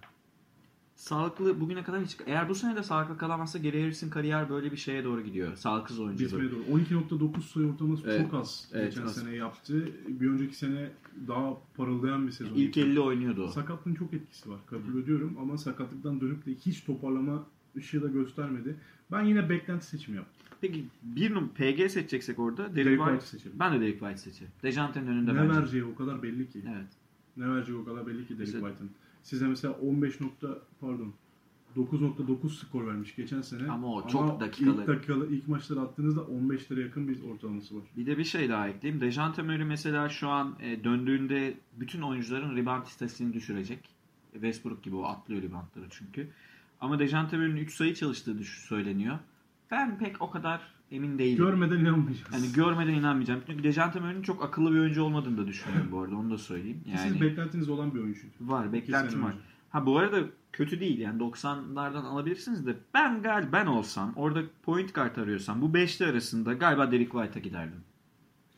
[SPEAKER 2] Sağlıklı bugüne kadar hiç eğer bu sene de sağlıklı kalamazsa Geri Harris'in kariyer böyle bir şeye doğru gidiyor. Sağlıksız oyuncu.
[SPEAKER 1] Gitmeye doğru. 12.9 sayı ortalaması
[SPEAKER 2] Evet.
[SPEAKER 1] çok az
[SPEAKER 2] Evet,
[SPEAKER 1] geçen
[SPEAKER 2] az.
[SPEAKER 1] sene yaptı. Bir önceki sene daha parıldayan bir sezon.
[SPEAKER 2] İlk 50 oynuyordu o.
[SPEAKER 1] Sakatlığın çok etkisi var. Kabul ediyorum ama sakatlıktan dönüp de hiç toparlama ışığı da göstermedi. Ben yine beklenti seçimi yaptım.
[SPEAKER 2] Peki bir num PG seçeceksek orada Derek,
[SPEAKER 1] Derek
[SPEAKER 2] White.
[SPEAKER 1] Seçelim.
[SPEAKER 2] Ben de Derek White seçerim. Dejante'nin önünde
[SPEAKER 1] Ne
[SPEAKER 2] bence.
[SPEAKER 1] vereceği o kadar belli ki.
[SPEAKER 2] Evet.
[SPEAKER 1] Ne vereceği o kadar belli ki Derek
[SPEAKER 2] Mesela-
[SPEAKER 1] White'ın. Size mesela 15 nokta pardon 9.9 skor vermiş geçen sene.
[SPEAKER 2] Ama o çok dakikalı.
[SPEAKER 1] İlk dakikalı ilk maçları attığınızda 15 lira yakın bir ortalaması var.
[SPEAKER 2] Bir de bir şey daha ekleyeyim. Dejante Murray mesela şu an e, döndüğünde bütün oyuncuların rebound istatistiğini düşürecek. Westbrook gibi o atlıyor reboundları çünkü. Ama Dejante Murray'nin 3 sayı çalıştığı söyleniyor. Ben pek o kadar emin değilim.
[SPEAKER 1] Görmeden inanmayacağız.
[SPEAKER 2] yani görmeden inanmayacağım. Çünkü Dejante Murray'nin çok akıllı bir oyuncu olmadığını da düşünüyorum bu arada. Onu da söyleyeyim.
[SPEAKER 1] Ki Siz
[SPEAKER 2] Yani
[SPEAKER 1] beklentiniz olan bir oyuncuydu.
[SPEAKER 2] var, beklentim var. Ha bu arada kötü değil yani 90'lardan alabilirsiniz de ben gal ben olsam orada point guard arıyorsam bu beşli arasında galiba Derek White'a giderdim.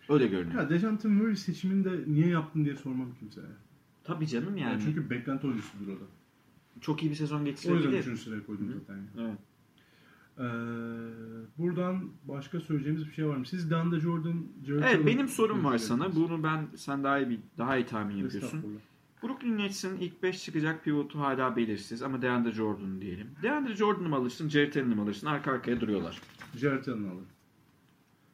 [SPEAKER 2] Öyle görünüyor.
[SPEAKER 1] Ya Dejante Murray seçimini de niye yaptın diye sormam kimseye.
[SPEAKER 2] Tabii canım yani.
[SPEAKER 1] Yani çünkü beklenti oyuncusudur o da.
[SPEAKER 2] çok iyi bir sezon
[SPEAKER 1] O yüzden
[SPEAKER 2] geçirebilir.
[SPEAKER 1] üçüncü sıraya koydum
[SPEAKER 2] hı.
[SPEAKER 1] zaten.
[SPEAKER 2] Evet.
[SPEAKER 1] Ee, buradan başka söyleyeceğimiz bir şey var mı? Siz Danda Jordan, Jared
[SPEAKER 2] Evet benim sorum var sana. Bunu ben sen daha iyi bir daha iyi tahmin yapıyorsun. Brooklyn Nets'in ilk 5 çıkacak pivotu hala belirsiz ama DeAndre Jordan diyelim. DeAndre Jordan'ı mı alırsın, Jared Allen'ı mı alırsın? Arka arkaya duruyorlar.
[SPEAKER 1] Jared Allen'ı alın.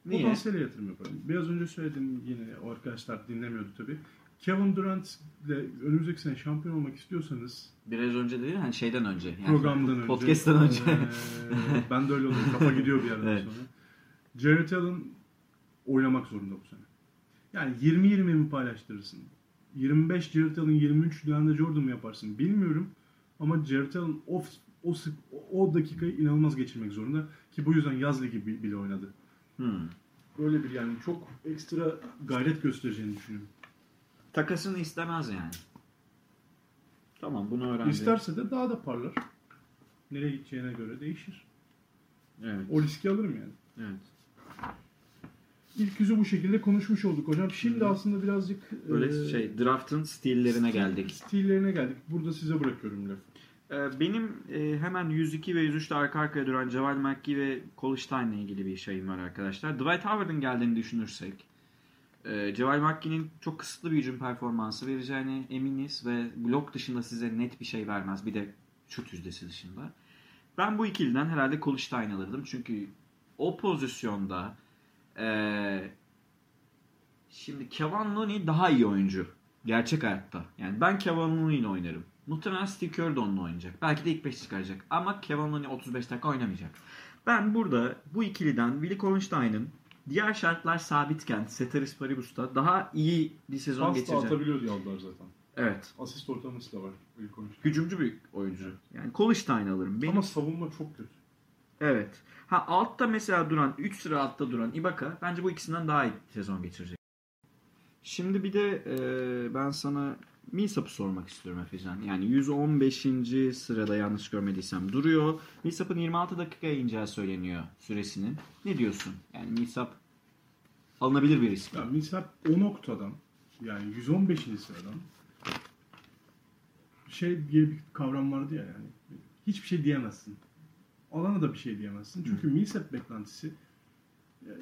[SPEAKER 2] Niye?
[SPEAKER 1] Potansiyele yatırım yaparım. Biraz önce söyledim yine o arkadaşlar dinlemiyordu tabii. Kevin Durant ile önümüzdeki sene şampiyon olmak istiyorsanız
[SPEAKER 2] Biraz önce değil hani şeyden önce. Yani
[SPEAKER 1] programdan önce.
[SPEAKER 2] Podcast'tan önce.
[SPEAKER 1] eee, ben de öyle oluyor. Kafa gidiyor bir yerden
[SPEAKER 2] Evet.
[SPEAKER 1] sonra. Jared Allen oynamak zorunda bu sene. Yani 20-20 mi paylaştırırsın? 25 Jared Allen, 23 DeAndre Jordan mı yaparsın bilmiyorum. Ama Jared Allen o, o, sık- o dakikayı inanılmaz geçirmek zorunda. Ki bu yüzden yaz ligi bi- bile oynadı.
[SPEAKER 2] Hmm.
[SPEAKER 1] Böyle bir yani çok ekstra gayret göstereceğini düşünüyorum.
[SPEAKER 2] Takasını istemez yani. Tamam bunu öğrendim.
[SPEAKER 1] İsterse de daha da parlar. Nereye gideceğine göre değişir.
[SPEAKER 2] Evet.
[SPEAKER 1] O riski alırım yani.
[SPEAKER 2] evet.
[SPEAKER 1] ilk yüzü bu şekilde konuşmuş olduk hocam. Şimdi aslında birazcık
[SPEAKER 2] Böyle
[SPEAKER 1] e,
[SPEAKER 2] şey draft'ın stillerine
[SPEAKER 1] stil-
[SPEAKER 2] geldik.
[SPEAKER 1] Stillerine geldik. Burada size bırakıyorum lafı.
[SPEAKER 2] Ee, Benim e, hemen 102 ve 103'te arka arkaya duran Javal McGee ve Cole Stein'le ilgili bir şeyim var arkadaşlar. Dwight Howard'ın geldiğini düşünürsek e, Javal McGee'nin çok kısıtlı bir hücum performansı vereceğine eminiz ve blok dışında size net bir şey vermez. Bir de şut yüzdesi dışında. Ben bu ikiliden herhalde Stein alırdım. Çünkü o pozisyonda e, şimdi Kevin Looney daha iyi oyuncu. Gerçek hayatta. Yani ben Kevin Looney ile oynarım. Muhtemelen Steve Kerr de onunla oynayacak. Belki de ilk 5 çıkaracak. Ama Kevin Looney 35 dakika oynamayacak. Ben burada bu ikiliden Willi Kollenstein'ın diğer şartlar sabitken Ceteris Paribus'ta daha iyi bir sezon
[SPEAKER 1] Pas da
[SPEAKER 2] geçirecek.
[SPEAKER 1] atabiliyor diyorlar zaten.
[SPEAKER 2] Evet.
[SPEAKER 1] Asist ortalaması da var. ilk.
[SPEAKER 2] Hücumcu bir oyuncu. Yani Kollenstein alırım. Benim
[SPEAKER 1] Ama savunma çok kötü.
[SPEAKER 2] Evet. Ha altta mesela duran, 3 sıra altta duran Ibaka bence bu ikisinden daha iyi sezon geçirecek. Şimdi bir de e, ben sana Millsap'ı sormak istiyorum Efecan. Yani 115. sırada yanlış görmediysem duruyor. Millsap'ın 26 dakikaya ineceği söyleniyor süresinin. Ne diyorsun? Yani Millsap alınabilir bir risk.
[SPEAKER 1] Ya Millsap o noktadan yani 115. sıradan şey diye bir kavram vardı ya yani hiçbir şey diyemezsin. Alana da bir şey diyemezsin. Çünkü Millsap beklentisi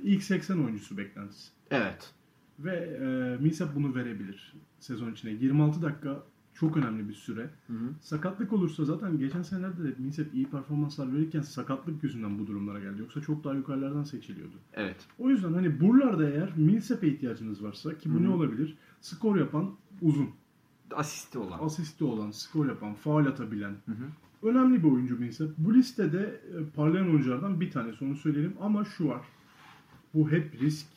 [SPEAKER 1] ilk 80 oyuncusu beklentisi.
[SPEAKER 2] Evet.
[SPEAKER 1] Ve e, Millsap bunu verebilir sezon içine. 26 dakika çok önemli bir süre.
[SPEAKER 2] Hı hı.
[SPEAKER 1] Sakatlık olursa zaten geçen senelerde de Millsap iyi performanslar verirken sakatlık yüzünden bu durumlara geldi. Yoksa çok daha yukarılardan seçiliyordu.
[SPEAKER 2] Evet.
[SPEAKER 1] O yüzden hani buralarda eğer Millsap'e ihtiyacınız varsa ki bu
[SPEAKER 2] Hı hı.
[SPEAKER 1] ne olabilir? Skor yapan uzun,
[SPEAKER 2] Asisti olan.
[SPEAKER 1] asisti olan, skor yapan, faul atabilen.
[SPEAKER 2] Hı hı.
[SPEAKER 1] Önemli bir oyuncu Millsap. Bu listede e, parlayan oyunculardan bir tanesi onu söyleyelim ama şu var. Bu hep risk.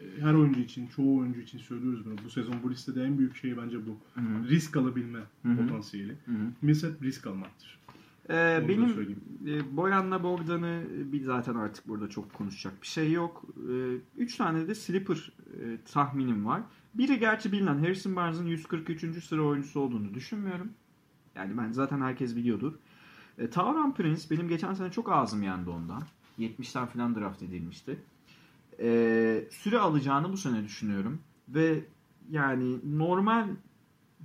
[SPEAKER 1] E, Her oyuncu için, çoğu oyuncu için söylüyoruz bunu. Bu sezon bu listede en büyük şey bence bu.
[SPEAKER 2] Hı hı.
[SPEAKER 1] Risk alabilme
[SPEAKER 2] Hı hı.
[SPEAKER 1] potansiyeli.
[SPEAKER 2] Hı hı.
[SPEAKER 1] Millsap risk almaktır.
[SPEAKER 2] Ee,
[SPEAKER 1] Onu
[SPEAKER 2] benim e, Boyan'la Bogdan'ı bir zaten artık burada çok konuşacak bir şey yok. Ee, üç tane de sleeper e, tahminim var. Biri gerçi bilinen Harrison Barnes'ın 143. sıra oyuncusu olduğunu düşünmüyorum. Yani ben zaten herkes biliyordur. E, Tauran Prince benim geçen sene çok ağzım yandı ondan. 70'ten falan draft edilmişti. E, süre alacağını bu sene düşünüyorum. Ve yani normal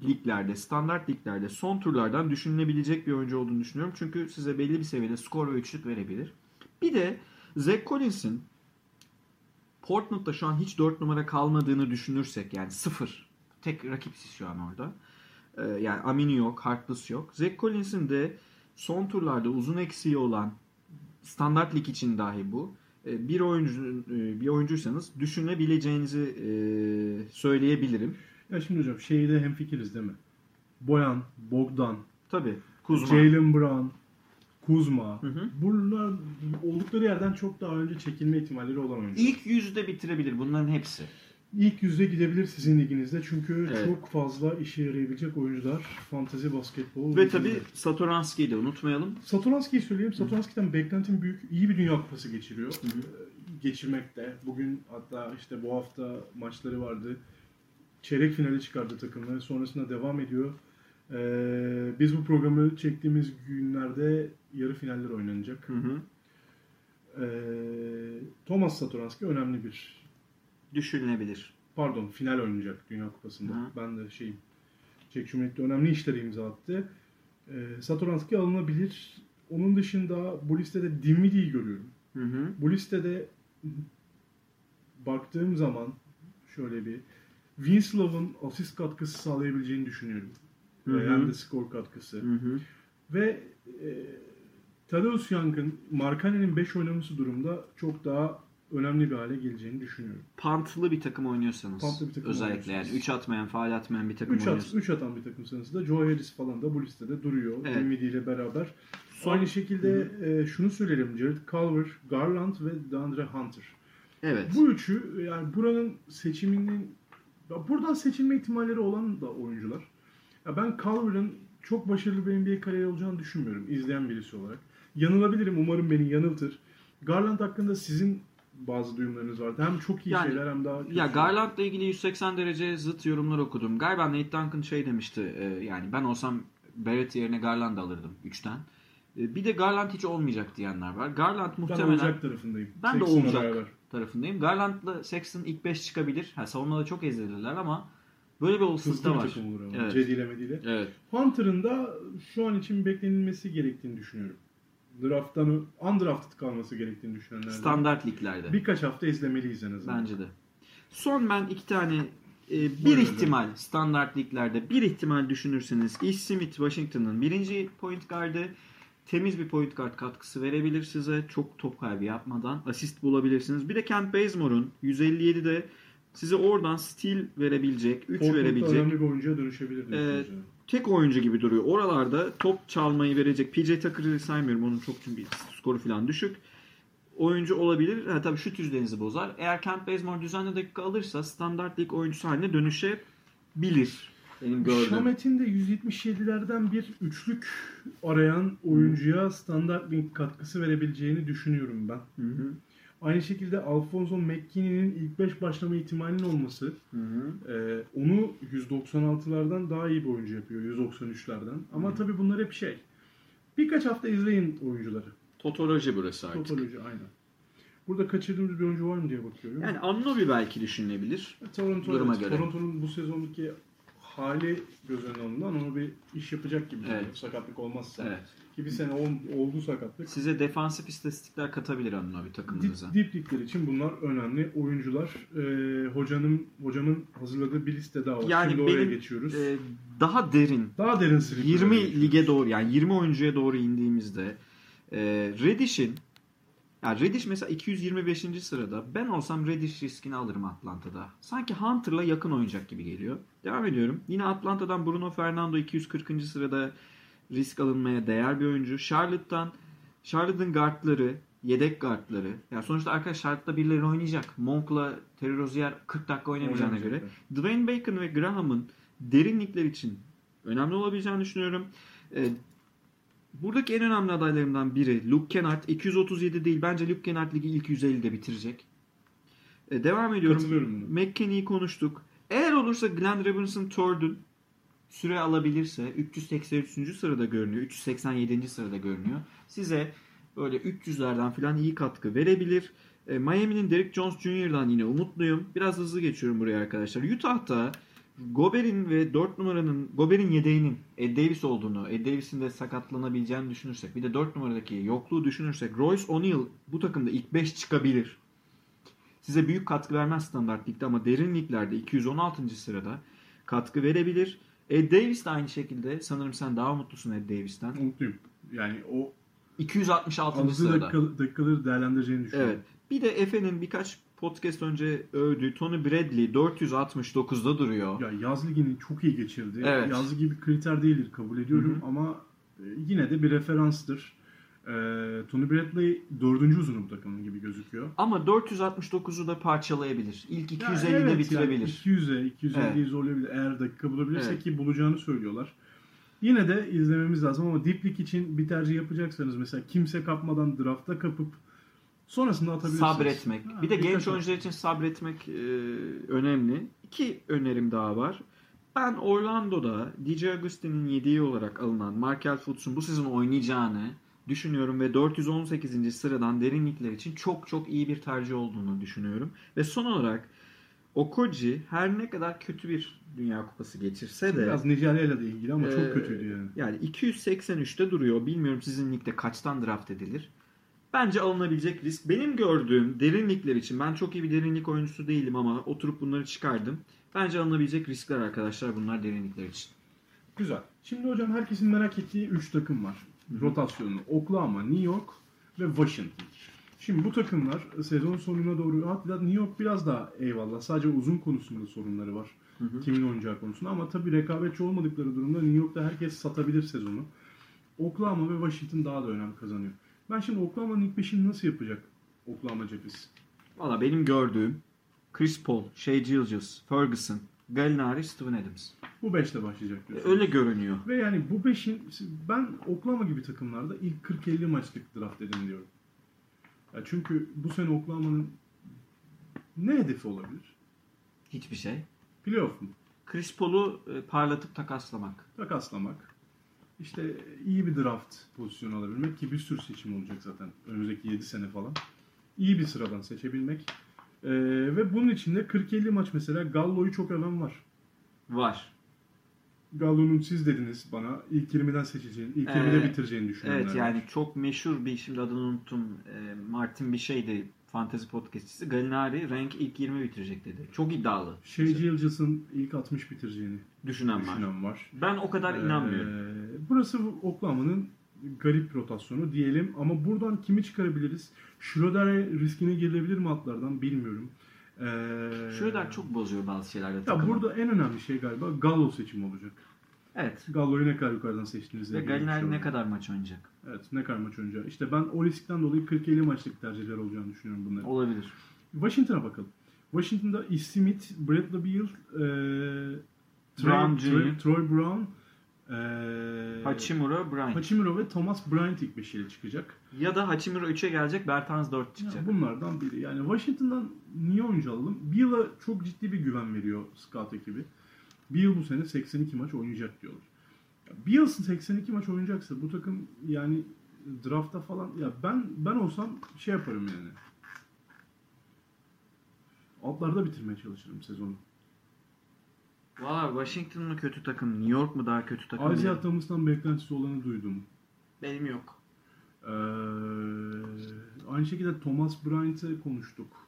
[SPEAKER 2] liglerde, standart liglerde son turlardan düşünülebilecek bir oyuncu olduğunu düşünüyorum. Çünkü size belli bir seviyede skor ve üçlük verebilir. Bir de Zach Collins'in Portland'da şu an hiç 4 numara kalmadığını düşünürsek yani sıfır. Tek rakipsiz şu an orada. Ee, yani Amini yok, Harkless yok. Zach Collins'in de son turlarda uzun eksiği olan standart lig için dahi bu. Ee, Bir oyuncu e, bir oyuncuysanız düşünebileceğinizi e, söyleyebilirim.
[SPEAKER 1] Ya şimdi hocam şeyde hemfikiriz değil mi? Boyan, Bogdan,
[SPEAKER 2] Tabii. Kuzma.
[SPEAKER 1] Jalen Brown, Kuzma.
[SPEAKER 2] Hı hı.
[SPEAKER 1] Bunlar oldukları yerden çok daha önce çekilme ihtimalleri olan oyuncular.
[SPEAKER 2] İlk yüzde bitirebilir bunların hepsi.
[SPEAKER 1] İlk yüzde gidebilir sizin liginizde çünkü
[SPEAKER 2] Evet.
[SPEAKER 1] çok fazla işe yarayabilecek oyuncular fantezi basketbol.
[SPEAKER 2] Ve tabii Satoranski'yi de unutmayalım.
[SPEAKER 1] Satoranski'yi söyleyeyim. Satoranski'den beklentim büyük. İyi bir Dünya Kupası geçiriyor.
[SPEAKER 2] Hı hı.
[SPEAKER 1] Ee, Geçirmekte. Bugün hatta işte bu hafta maçları vardı. Çeyrek finale çıkardı takımları. Sonrasında devam ediyor. Ee, biz bu programı çektiğimiz günlerde yarı finaller oynanacak.
[SPEAKER 2] Hı hı.
[SPEAKER 1] Ee, Thomas Satoranski önemli bir
[SPEAKER 2] Düşünülebilir.
[SPEAKER 1] pardon final oynayacak Dünya Kupası'nda.
[SPEAKER 2] Hı.
[SPEAKER 1] Ben de şeyim Çek Cumhuriyeti önemli işlere imza attı. Ee, Satoranski alınabilir. Onun dışında bu listede Dinwiddie'yi görüyorum.
[SPEAKER 2] Hı hı.
[SPEAKER 1] Bu listede baktığım zaman şöyle bir Winslow'un asist katkısı sağlayabileceğini düşünüyorum.
[SPEAKER 2] Hı
[SPEAKER 1] hem de skor katkısı.
[SPEAKER 2] Hı hı.
[SPEAKER 1] Ve e, Tadeusz Young'ın Markkanen'in 5 oynaması durumda çok daha önemli bir hale geleceğini düşünüyorum.
[SPEAKER 2] Pantlı bir takım oynuyorsanız.
[SPEAKER 1] Pantlı bir takım
[SPEAKER 2] özellikle yani
[SPEAKER 1] oynuyorsanız.
[SPEAKER 2] 3 atmayan, faal atmayan bir takım
[SPEAKER 1] 3 at, üç atan bir takımsanız da Joe Harris falan da bu listede duruyor.
[SPEAKER 2] Evet.
[SPEAKER 1] Dinwiddie ile beraber.
[SPEAKER 2] Son-
[SPEAKER 1] Aynı şekilde e, şunu söylerim. Jared Culver, Garland ve DeAndre Hunter.
[SPEAKER 2] Evet.
[SPEAKER 1] Bu üçü yani buranın seçiminin buradan seçilme ihtimalleri olan da oyuncular. Ya ben Culver'ın çok başarılı bir NBA kariyeri olacağını düşünmüyorum izleyen birisi olarak. Yanılabilirim umarım beni yanıltır. Garland hakkında sizin bazı duyumlarınız vardı. Hem çok iyi
[SPEAKER 2] Yani-
[SPEAKER 1] şeyler hem daha kötü
[SPEAKER 2] Ya. Garland'la ilgili 180 derece zıt yorumlar okudum. Galiba Nate Duncan şey demişti. e, yani ben olsam Barrett yerine Garland alırdım 3'ten. E, Bir de Garland hiç olmayacak diyenler var. Garland
[SPEAKER 1] Ben
[SPEAKER 2] muhtemelen
[SPEAKER 1] olacak tarafındayım.
[SPEAKER 2] Ben de
[SPEAKER 1] Sexton'la
[SPEAKER 2] olacak
[SPEAKER 1] beraber.
[SPEAKER 2] tarafındayım. Garland'la Sexton ilk 5 çıkabilir. Ha, savunmada çok ezilirler ama böyle bir olasılık da var.
[SPEAKER 1] takım olur ama.
[SPEAKER 2] Evet.
[SPEAKER 1] Cediyle mediyle.
[SPEAKER 2] Evet.
[SPEAKER 1] Hunter'ın da şu an için beklenilmesi gerektiğini düşünüyorum. Draft'tan undrafted kalması gerektiğini düşünenlerden.
[SPEAKER 2] Standart liglerde.
[SPEAKER 1] Birkaç hafta izlemeliyiz en azından.
[SPEAKER 2] Bence de. Son ben iki tane e, bir
[SPEAKER 1] Buyurun
[SPEAKER 2] ihtimal standart liglerde bir ihtimal düşünürseniz Ish Smith Washington'ın birinci point guard'ı temiz bir point guard katkısı verebilir size. Çok top kaybı yapmadan asist bulabilirsiniz. Bir de Kent Bazemore'un 157'de size oradan steal verebilecek, 3
[SPEAKER 1] Portland'da
[SPEAKER 2] verebilecek
[SPEAKER 1] önemli bir oyuncuya dönüşebilir yani.
[SPEAKER 2] Tek oyuncu gibi duruyor. Oralarda top çalmayı verecek. PJ Tucker'ı saymıyorum. Onun çok çünkü skoru falan düşük. Oyuncu olabilir. Ha, tabii şut yüzdenizi bozar. Eğer Kent Bazemore düzenli dakika alırsa standart lig oyuncusu haline dönüşebilir. Benim gördüğüm.
[SPEAKER 1] Şamet'in de 177'lerden bir üçlük arayan oyuncuya standart bir katkısı verebileceğini düşünüyorum ben.
[SPEAKER 2] Hı hı.
[SPEAKER 1] Aynı şekilde Alfonso McKinney'nin ilk 5 başlama ihtimalinin olması
[SPEAKER 2] Hı hı.
[SPEAKER 1] e, onu 196'lardan daha iyi bir oyuncu yapıyor 193'lerden. Ama tabii bunlar hep şey. Birkaç hafta izleyin oyuncuları.
[SPEAKER 2] Totoloji burası artık.
[SPEAKER 1] Totoloji aynen. Burada kaçırdığımız bir oyuncu var mı diye bakıyorum.
[SPEAKER 2] Yani Annobi belki düşünülebilir.
[SPEAKER 1] Toronto,
[SPEAKER 2] duruma
[SPEAKER 1] evet,
[SPEAKER 2] göre.
[SPEAKER 1] Toronto'nun bu sezondaki hali göz önüne alındığından ona bir iş yapacak gibi.
[SPEAKER 2] Evet.
[SPEAKER 1] duruyor, Sakatlık olmazsa.
[SPEAKER 2] Evet.
[SPEAKER 1] Ki bir sene ol- oldu sakatlık.
[SPEAKER 2] Size defansif istatistikler katabilir Annobi takımınıza.
[SPEAKER 1] Dip, dip ligler için bunlar önemli oyuncular. Ee, hocanın hocamın hazırladığı bir liste daha var.
[SPEAKER 2] Yani
[SPEAKER 1] Şimdi oraya
[SPEAKER 2] benim
[SPEAKER 1] geçiyoruz.
[SPEAKER 2] e, daha derin
[SPEAKER 1] daha derin sleeper'lara
[SPEAKER 2] 20
[SPEAKER 1] geçiyoruz.
[SPEAKER 2] lige doğru yani 20 oyuncuya doğru indiğimizde e, Reddish'in yani Reddish mesela 225. sırada. Ben olsam Reddish riskini alırım Atlanta'da. Sanki Hunter'la yakın oynayacak gibi geliyor. Devam ediyorum. Yine Atlanta'dan Bruno Fernando 240. sırada risk alınmaya değer bir oyuncu. Charlotte'dan Charlotte'ın guardları, yedek guardları. Yani sonuçta arkadaş Charlotte'da birileri oynayacak. Monk'la Terry Rozier 40 dakika oynamayacağına göre. Dwayne Bacon ve Graham'ın derinlikler için önemli olabileceğini düşünüyorum. Ee, buradaki en önemli adaylarımdan biri Luke Kennard. 237 değil. Bence Luke Kennard ligi ilk 150'de bitirecek. Ee, devam ediyorum. McKinney'i konuştuk. Eğer olursa Glenn Robinson Thornton süre alabilirse 383. sırada görünüyor. 387. sırada görünüyor. Size böyle 300'lerden falan iyi katkı verebilir. E, Miami'nin Derrick Jones Jr.'dan yine umutluyum. Biraz hızlı geçiyorum buraya arkadaşlar. Utah'ta Gober'in ve 4 numaranın Gober'in yedeğinin Ed Davis olduğunu, Ed Davis'in de sakatlanabileceğini düşünürsek, bir de 4 numaradaki yokluğu düşünürsek Royce O'Neal bu takımda ilk 5 çıkabilir. Size büyük katkı vermez standart ligde ama derin liglerde 216. sırada katkı verebilir. Ed Davis de aynı şekilde. Sanırım sen daha mutlusun Ed Davis'ten.
[SPEAKER 1] Mutluyum. Yani o
[SPEAKER 2] 266.
[SPEAKER 1] aldığı
[SPEAKER 2] sırada.
[SPEAKER 1] dakika, dakikaları değerlendireceğini düşünüyorum.
[SPEAKER 2] Evet. Bir de Efe'nin birkaç podcast önce övdüğü Tony Bradley 469'da duruyor.
[SPEAKER 1] Ya yaz ligini çok iyi geçirdi.
[SPEAKER 2] Evet.
[SPEAKER 1] Yaz ligi bir kriter değildir kabul ediyorum
[SPEAKER 2] Hı hı.
[SPEAKER 1] ama e, yine de bir referanstır. Ee, Tony Bradley dördüncü uzunu bu takımın gibi gözüküyor.
[SPEAKER 2] Ama 469'u da parçalayabilir. İlk
[SPEAKER 1] Ya
[SPEAKER 2] 250'de
[SPEAKER 1] evet,
[SPEAKER 2] bitirebilir.
[SPEAKER 1] Yani 200'e, 250'yi
[SPEAKER 2] Evet.
[SPEAKER 1] zorlayabilir. Eğer dakika bulabilirse
[SPEAKER 2] Evet.
[SPEAKER 1] ki bulacağını söylüyorlar. Yine de izlememiz lazım ama League için bir tercih yapacaksanız mesela kimse kapmadan drafta kapıp sonrasında atabilirsiniz.
[SPEAKER 2] Sabretmek.
[SPEAKER 1] Ha,
[SPEAKER 2] bir de genç oyuncular için sabretmek e, önemli. İki önerim daha var. Ben Orlando'da DJ Agustin'in yediği olarak alınan Markel Fultz'un bu sezon oynayacağını düşünüyorum ve 418. sıradan derinlikler için çok çok iyi bir tercih olduğunu düşünüyorum. Ve son olarak Okoji her ne kadar kötü bir Dünya Kupası geçirse de
[SPEAKER 1] Biraz Nijerya'yla da ilgili ama
[SPEAKER 2] Ee,
[SPEAKER 1] çok kötüydü yani.
[SPEAKER 2] yani 283'te duruyor. Bilmiyorum sizin ligde kaçtan draft edilir. Bence alınabilecek risk. Benim gördüğüm derinlikler için ben çok iyi bir derinlik oyuncusu değilim ama oturup bunları çıkardım. Bence alınabilecek riskler arkadaşlar bunlar derinlikler için.
[SPEAKER 1] Güzel. Şimdi hocam herkesin merak ettiği 3 takım var. Rotasyonu. Oklahoma, New York ve Washington. Şimdi bu takımlar sezon sonuna doğru hatta New York biraz daha eyvallah. Sadece uzun konusunda sorunları var. Kimin oynayacağı konusunda ama tabii rekabetçi olmadıkları durumda New York'ta herkes satabilir sezonu. Oklahoma ve Washington daha da önem kazanıyor. Ben şimdi Oklahoma'nın ilk beşini nasıl yapacak Oklahoma cephesi?
[SPEAKER 2] Valla benim gördüğüm Chris Paul, Shea Gilgeous, Ferguson, Gallinari, Steven Adams.
[SPEAKER 1] Bu beşle başlayacak diyorsun.
[SPEAKER 2] Öyle görünüyor.
[SPEAKER 1] Ve yani bu beşin ben Oklahoma gibi takımlarda ilk 40-50 maçlık draft edin diyorum. Ya çünkü bu sene Oklahoma'nın ne hedefi olabilir?
[SPEAKER 2] Hiçbir şey.
[SPEAKER 1] Playoff mu?
[SPEAKER 2] Chris Paul'u e, parlatıp takaslamak.
[SPEAKER 1] Takaslamak. İşte iyi bir draft pozisyonu alabilmek ki bir sürü seçim olacak zaten önümüzdeki 7 sene falan. İyi bir sıradan seçebilmek. Ee, ve bunun içinde 40-50 maç mesela Gallo'yu çok öven var.
[SPEAKER 2] Var.
[SPEAKER 1] Gallo'nun siz dediniz bana ilk 20'den seçeceğini, ilk 20'de
[SPEAKER 2] Ee,
[SPEAKER 1] bitireceğini düşünenler
[SPEAKER 2] Evet yani
[SPEAKER 1] var.
[SPEAKER 2] çok meşhur bir şimdi adını unuttum. E, Martin bir şeydi fantezi podcastçisi. Galinari rank ilk 20 bitirecek dedi. Çok iddialı.
[SPEAKER 1] Shea Gilgeous'ın ilk 60 bitireceğini
[SPEAKER 2] Düşünen var.
[SPEAKER 1] düşünen var.
[SPEAKER 2] Ben o kadar inanmıyorum.
[SPEAKER 1] Ee, burası Oklahoma'nın garip rotasyonu diyelim ama buradan kimi çıkarabiliriz? Schroeder'e riskine girilebilir mi atlardan bilmiyorum. Ee,
[SPEAKER 2] Schroeder çok bozuyor bazı şeylerde.
[SPEAKER 1] Ya burada en önemli şey galiba Gallo seçimi olacak.
[SPEAKER 2] Evet.
[SPEAKER 1] Gallo'yu ne kadar yukarıdan seçtiğinizle
[SPEAKER 2] Ve
[SPEAKER 1] bir şey
[SPEAKER 2] Galinari ne kadar maç oynayacak?
[SPEAKER 1] Evet ne kadar maç oynayacağı. İşte ben o riskten dolayı 40-50 maçlık tercihler olacağını düşünüyorum bunların.
[SPEAKER 2] Olabilir.
[SPEAKER 1] Washington'a bakalım. Washington'da E. Smith, Bradley Beal, e,
[SPEAKER 2] Brown
[SPEAKER 1] Troy. Troy, Troy Brown, e,
[SPEAKER 2] Hachimura, Bryant.
[SPEAKER 1] Hachimura ve Thomas Bryant ilk beşiyle çıkacak.
[SPEAKER 2] Ya da Hachimura 3'e gelecek, Bertans 4
[SPEAKER 1] Ya
[SPEAKER 2] çıkacak.
[SPEAKER 1] bunlardan biri. Yani Washington'dan niye oyuncu alalım? Beal'a çok ciddi bir güven veriyor scout ekibi. Beal bu sene 82 maç oynayacak diyorlar. Ya Beal 82 maç oynayacaksa bu takım yani draftta falan ya ben ben olsam şey yaparım yani. Altlarda bitirmeye çalışırım sezonu.
[SPEAKER 2] Valla Washington mı kötü takım, New York mu daha kötü takım?
[SPEAKER 1] Isaiah. Thomas'tan beklentisi olanı duydum.
[SPEAKER 2] Benim yok.
[SPEAKER 1] Ee, aynı şekilde Thomas Bryant'ı konuştuk.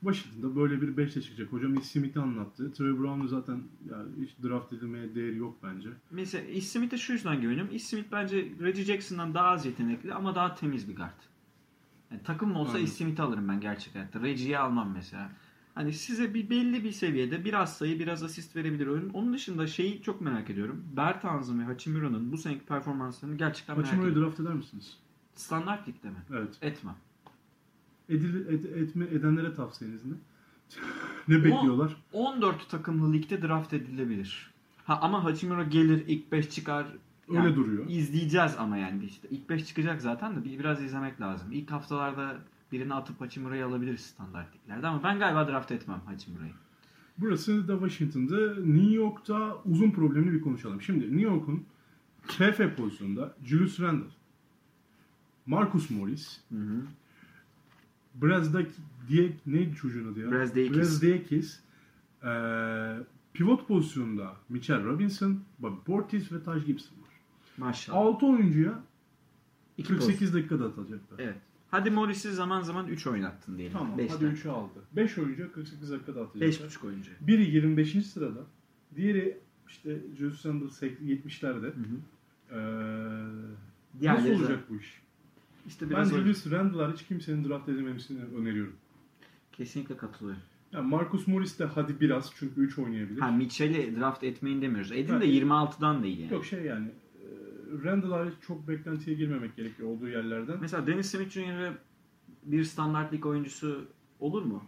[SPEAKER 1] Washington'da böyle bir 5'te çıkacak. Hocam Ish Smith'i anlattı. Trey Brown'u zaten yani hiç draft edilmeye değeri yok bence.
[SPEAKER 2] Mesela Ish Smith'e şu yüzden güveniyorum. Ish Smith bence Reggie Jackson'dan daha az yetenekli ama daha temiz bir guard. Yani takım olsa. Ish Smith'i alırım ben gerçek hayatta. Reggie'yi almam mesela. Hani size bir belli bir seviyede biraz sayı biraz asist verebilir oyun. Onun dışında şeyi çok merak ediyorum. Bertans'ın ve Hachimura'nın bu seneki performanslarını gerçekten merak
[SPEAKER 1] Hachimura'yı
[SPEAKER 2] ediyorum.
[SPEAKER 1] draft eder misiniz?
[SPEAKER 2] Standart ligde mi?
[SPEAKER 1] Evet.
[SPEAKER 2] Etmem.
[SPEAKER 1] Edil, ed- etme, edenlere tavsiyeniz ne? <laughs> ne bekliyorlar?
[SPEAKER 2] 14 takımlı ligde draft edilebilir. Ha ama Hachimura gelir ilk 5 çıkar.
[SPEAKER 1] Öyle duruyor.
[SPEAKER 2] İzleyeceğiz ama yani işte ilk 5 çıkacak zaten de bir biraz izlemek lazım. İlk haftalarda birini atıp Hachimura'yı alabiliriz standart liglerde ama ben galiba draft etmem Hachimura'yı.
[SPEAKER 1] Burası da Washington'da. New York'ta uzun problemini bir konuşalım. Şimdi New York'un TF pozisyonunda Julius Randle, Marcus Morris,
[SPEAKER 2] Hı hı.
[SPEAKER 1] Brazdak diye neydi çocuğun adı ya?
[SPEAKER 2] Brazdeikis.
[SPEAKER 1] Brazdeikis. Ee, pivot pozisyonunda Mitchell Robinson, Bobby Portis ve Taj Gibson var.
[SPEAKER 2] Maşallah.
[SPEAKER 1] 6 oyuncuya
[SPEAKER 2] İki
[SPEAKER 1] 48 dakikada atacaklar.
[SPEAKER 2] Evet. Hadi Morris'i zaman zaman 3 oynattın diyelim.
[SPEAKER 1] Tamam
[SPEAKER 2] Beşten.
[SPEAKER 1] hadi 3'ü aldı. 5 oyuncuya 48 dakikada atacaklar.
[SPEAKER 2] 5.5 oyuncu.
[SPEAKER 1] Biri 25. sırada. Diğeri işte Julius Randle 70'lerde.
[SPEAKER 2] Hı hı.
[SPEAKER 1] Ee, nasıl olacak bu iş?
[SPEAKER 2] İşte
[SPEAKER 1] Ben
[SPEAKER 2] biraz o-
[SPEAKER 1] Julius Randle'lar hiç kimsenin draft edilmemesini öneriyorum.
[SPEAKER 2] kesinlikle katılıyorum.
[SPEAKER 1] Yani Marcus Morris de hadi biraz çünkü 3 oynayabilir.
[SPEAKER 2] Ha Mitchell'i draft etmeyin demiyoruz. Edin de 26'dan değil yani.
[SPEAKER 1] Yok şey yani e, Randall hariç çok beklentiye girmemek gerekiyor olduğu yerlerden.
[SPEAKER 2] Mesela Dennis Smith Jr. bir standart lig oyuncusu olur mu?